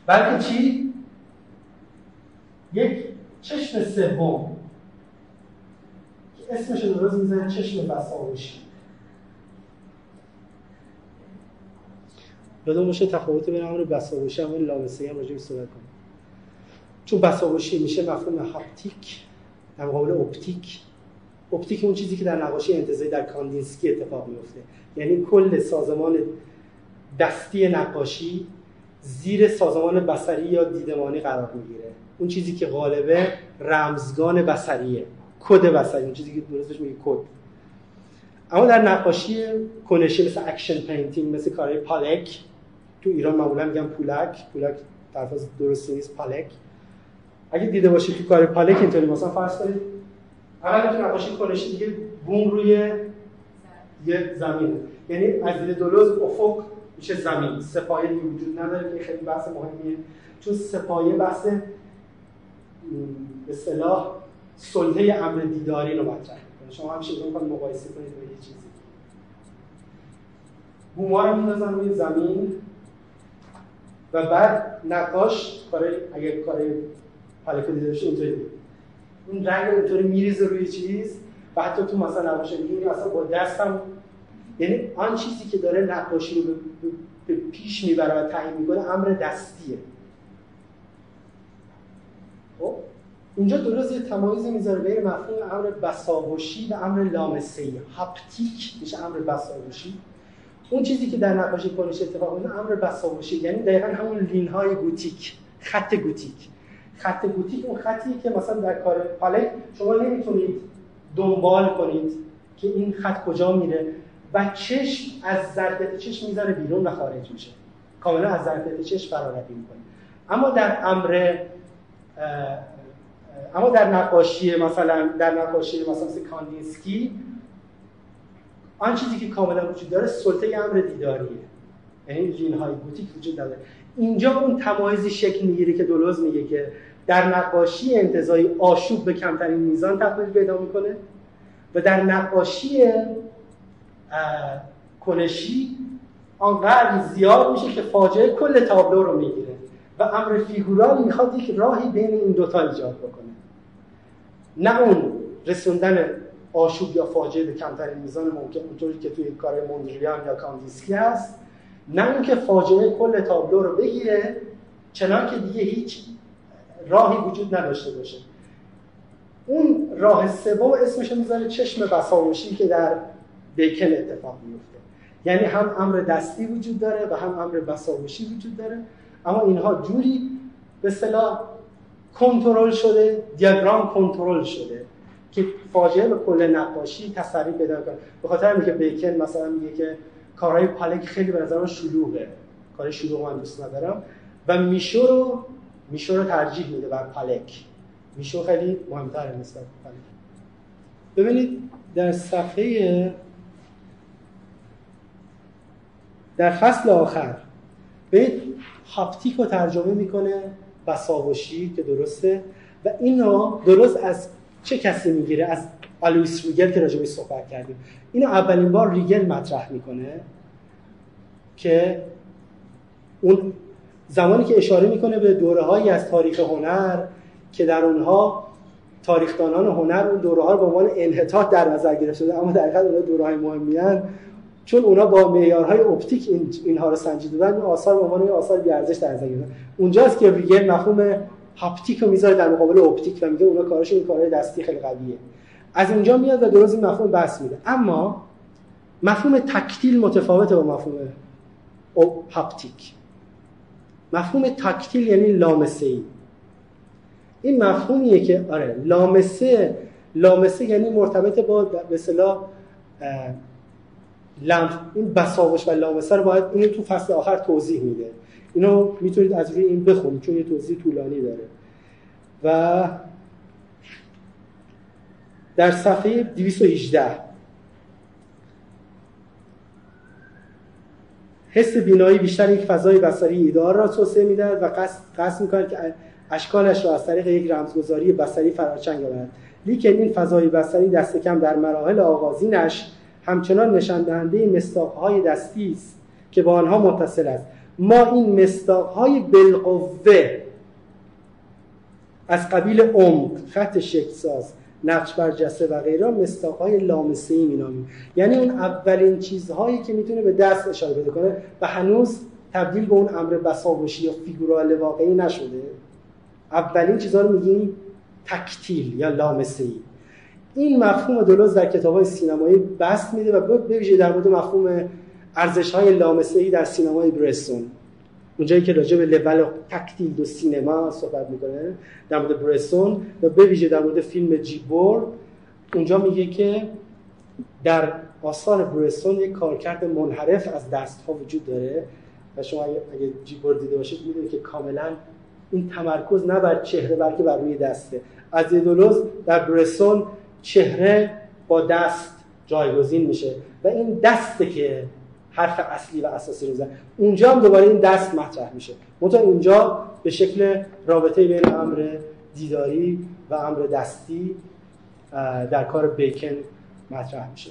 B: بلکه چی؟ یک چشم سوم. که اسمش دلوز می‌ذاره چشم بساوشی یادم باشه تفاوت بین امر بساوشی و لامسه هم راجع صحبت کنیم. چون بساوشی میشه مفهوم haptic در مقابل optic. optic اون چیزی که در نقاشی انتزاعی در کاندینسکی اتفاق میفته یعنی کل سازمان دستی نقاشی زیر سازمان بصری یا دیدمانی قرار می‌گیره. اون چیزی که غالبه رمزگان بصریه. کد بصری اون چیزی که دلوز بهش میگه کد. اما در نقاشی کنشی مثل action painting مثل کارهای پالک تو ایران معمولا میگن پولک. پولک طرف درست نیست پالک. اگه دیده باشید تو کار پالک اینطوری مثلا فرض کنید اول تو نقاشی کنشی دیگه بوم روی یه زمین یعنی از دید دولوز افق میشه زمین. سپایه وجود نداره که خیلی بحث مهمیه. چون سپایه بحث به صلاح سلطه امر دیداری رو مطرح کنه شما هم شکل کنید مقایسه کنید با یه چیزی. بوما رو روی زمین و بعد نقاش کار اگر کار حالا دیده باشه اینطوری اون رنگ اینطوری میریزه روی چیز و حتی تو مثلا نقاشه میگه مثلا با دستم یعنی آن چیزی که داره نقاشی رو به پیش می‌بره و تعیین می‌کنه امر دستیه. خب؟ اینجا درست یه تمایزی می‌ذاره بین مفهوم امر بساوشی و امر لامسه‌ای. هاپتیک میشه امر بساوشی. اون چیزی که در نقاشی کنش اتفاق میفته امر بساوشی. یعنی دقیقا همون لین های گوتیک خط گوتیک. خط گوتیک اون خطیه که مثلا در کار پالک شما نمی‌تونید دنبال کنید که این خط کجا میره. و چشم از ظرفیت چشم می‌ذاره بیرون و خارج میشه. کاملا از ظرفیت چشم فرارقی می‌کنه. اما در امر اما در نقاشی مثلا در نقاشی مثلا کاندینسکی آن چیزی که کاملا وجود داره سلطه امر دیداریه. یعنی line های گوتیک وجود نداره. اینجا اون تمایزی شکل می‌گیره که دولوز میگه که در نقاشی انتزاعی آشوب به کمترین میزان تقلیل پیدا می‌کنه و در نقاشی کنشی آنقدر زیاد میشه که فاجعه کل تابلو رو می‌گیره و امر فیگورال می‌خواد یک راهی بین این دوتا ایجاد بکنه. نه اون رسوندن آشوب یا فاجعه به کمترین میزان ممکن اونطوری که توی کار موندریان یا کاندینسکی هست نه اینکه فاجعه کل تابلو رو بگیره چنان که دیگه هیچ راهی وجود نداشته باشه. اون راه سوم اسمش می‌ذاره چشم بساموشی که در بیکن اتفاق میفته. یعنی هم امر دستی وجود داره و هم امر بساموشی وجود داره. اما اینها جوری به صلاح کنترل شده دیاگرام کنترل شده که فاجعه به کل نقاشی تسری پیدا کنه. به خاطر اینکه بیکن مثلا میگه که کارهای پالک خیلی به نظر شلوغه. کار شلوغ من دوست ندارم. و میشو رو میشو رو ترجیح میده بر پالک میشو خیلی مهمتر نسبت به پالک ببینید در صفحه در فصل آخر. به هاپتیک رو ترجمه می‌کنه بساوشی که درسته و اینو درست از چه کسی می‌گیره؟ از آلویس ریگل که راجع بهش صحبت کردیم. اینو اولین بار ریگل مطرح می‌کنه که اون زمانی که اشاره می‌کنه به دوره هایی از تاریخ هنر که در اونها تاریخدانان هنر اون دوره ها رو به عنوان انحطاط در نظر گرفته اما در حقیقت اونها دوره های مهمی چون اونا با معیارهای optic این اینها رو سنجیده بودن آثار به عنوان آثار بی‌ارزش در نظر اونجاست که ریگل مفهوم haptic رو می‌ذاره در مقابل optic و میگه اونا کارشون این کارهای دستی خیلی قویه. از اینجا میاد و دلوز این مفهوم بسط میده. اما مفهوم tactile متفاوته با مفهوم haptic. مفهوم tactile یعنی لامسه ای این مفهومیه که آره لامسه لامسه یعنی مرتبط با به لمس این بساوش و لامسه رو باید اینو تو فصل آخر توضیح میده. اینو می‌تونید از روی این بخونید چون یه توضیح طولانی داره. و در صفحه 218 حس بینایی بیشتر یک فضای بصری ایدار را توسعه می‌دهد و قصد, قصد می‌کند که اشکالش را از طریق یک رمزگذاری بصری فرارچنگ آورد لیکن این فضای بصری دست کم در مراحل آغازینش همچنان نشان دهنده مستاقهای دستی است که با آنها متصل است. ما این مستاقهای بالقوه از قبیل عمق خط ساز نقش برجسته و غیره مستاقهای لامسه ای مینامیم. یعنی اون اولین چیزهایی که می‌تونه به دست اشاره بده کنه و هنوز تبدیل به اون امر بساوشی یا فیگورال واقعی نشده. اولین چیزها رو میگیم تکتیل یا لامسه ای این مفهوم دولوز در کتاب های سینمایی بست میده و به ویژه در مورد مفهوم ارزش های لامسه ای در سینمای برستون اونجایی که راجع به لول تکتیل دو سینما صحبت می‌کنه در مورد برستون و به ویژه در مورد فیلم جیبور اونجا میگه که در آثار برستون یک کارکرد منحرف از دست ها وجود داره و شما اگه, اگه جیبور دیده باشید می‌دونید که کاملا این تمرکز نه بر چهره بلکه بر روی دسته. از دولوز در برستون چهره با دست جایگزین میشه و این دسته که حرف اصلی و اساسی رو زن اونجا هم دوباره این دست مطرح میشه. منتها اونجا به شکل رابطه بین امر دیداری و امر دستی در کار بیکن مطرح میشه.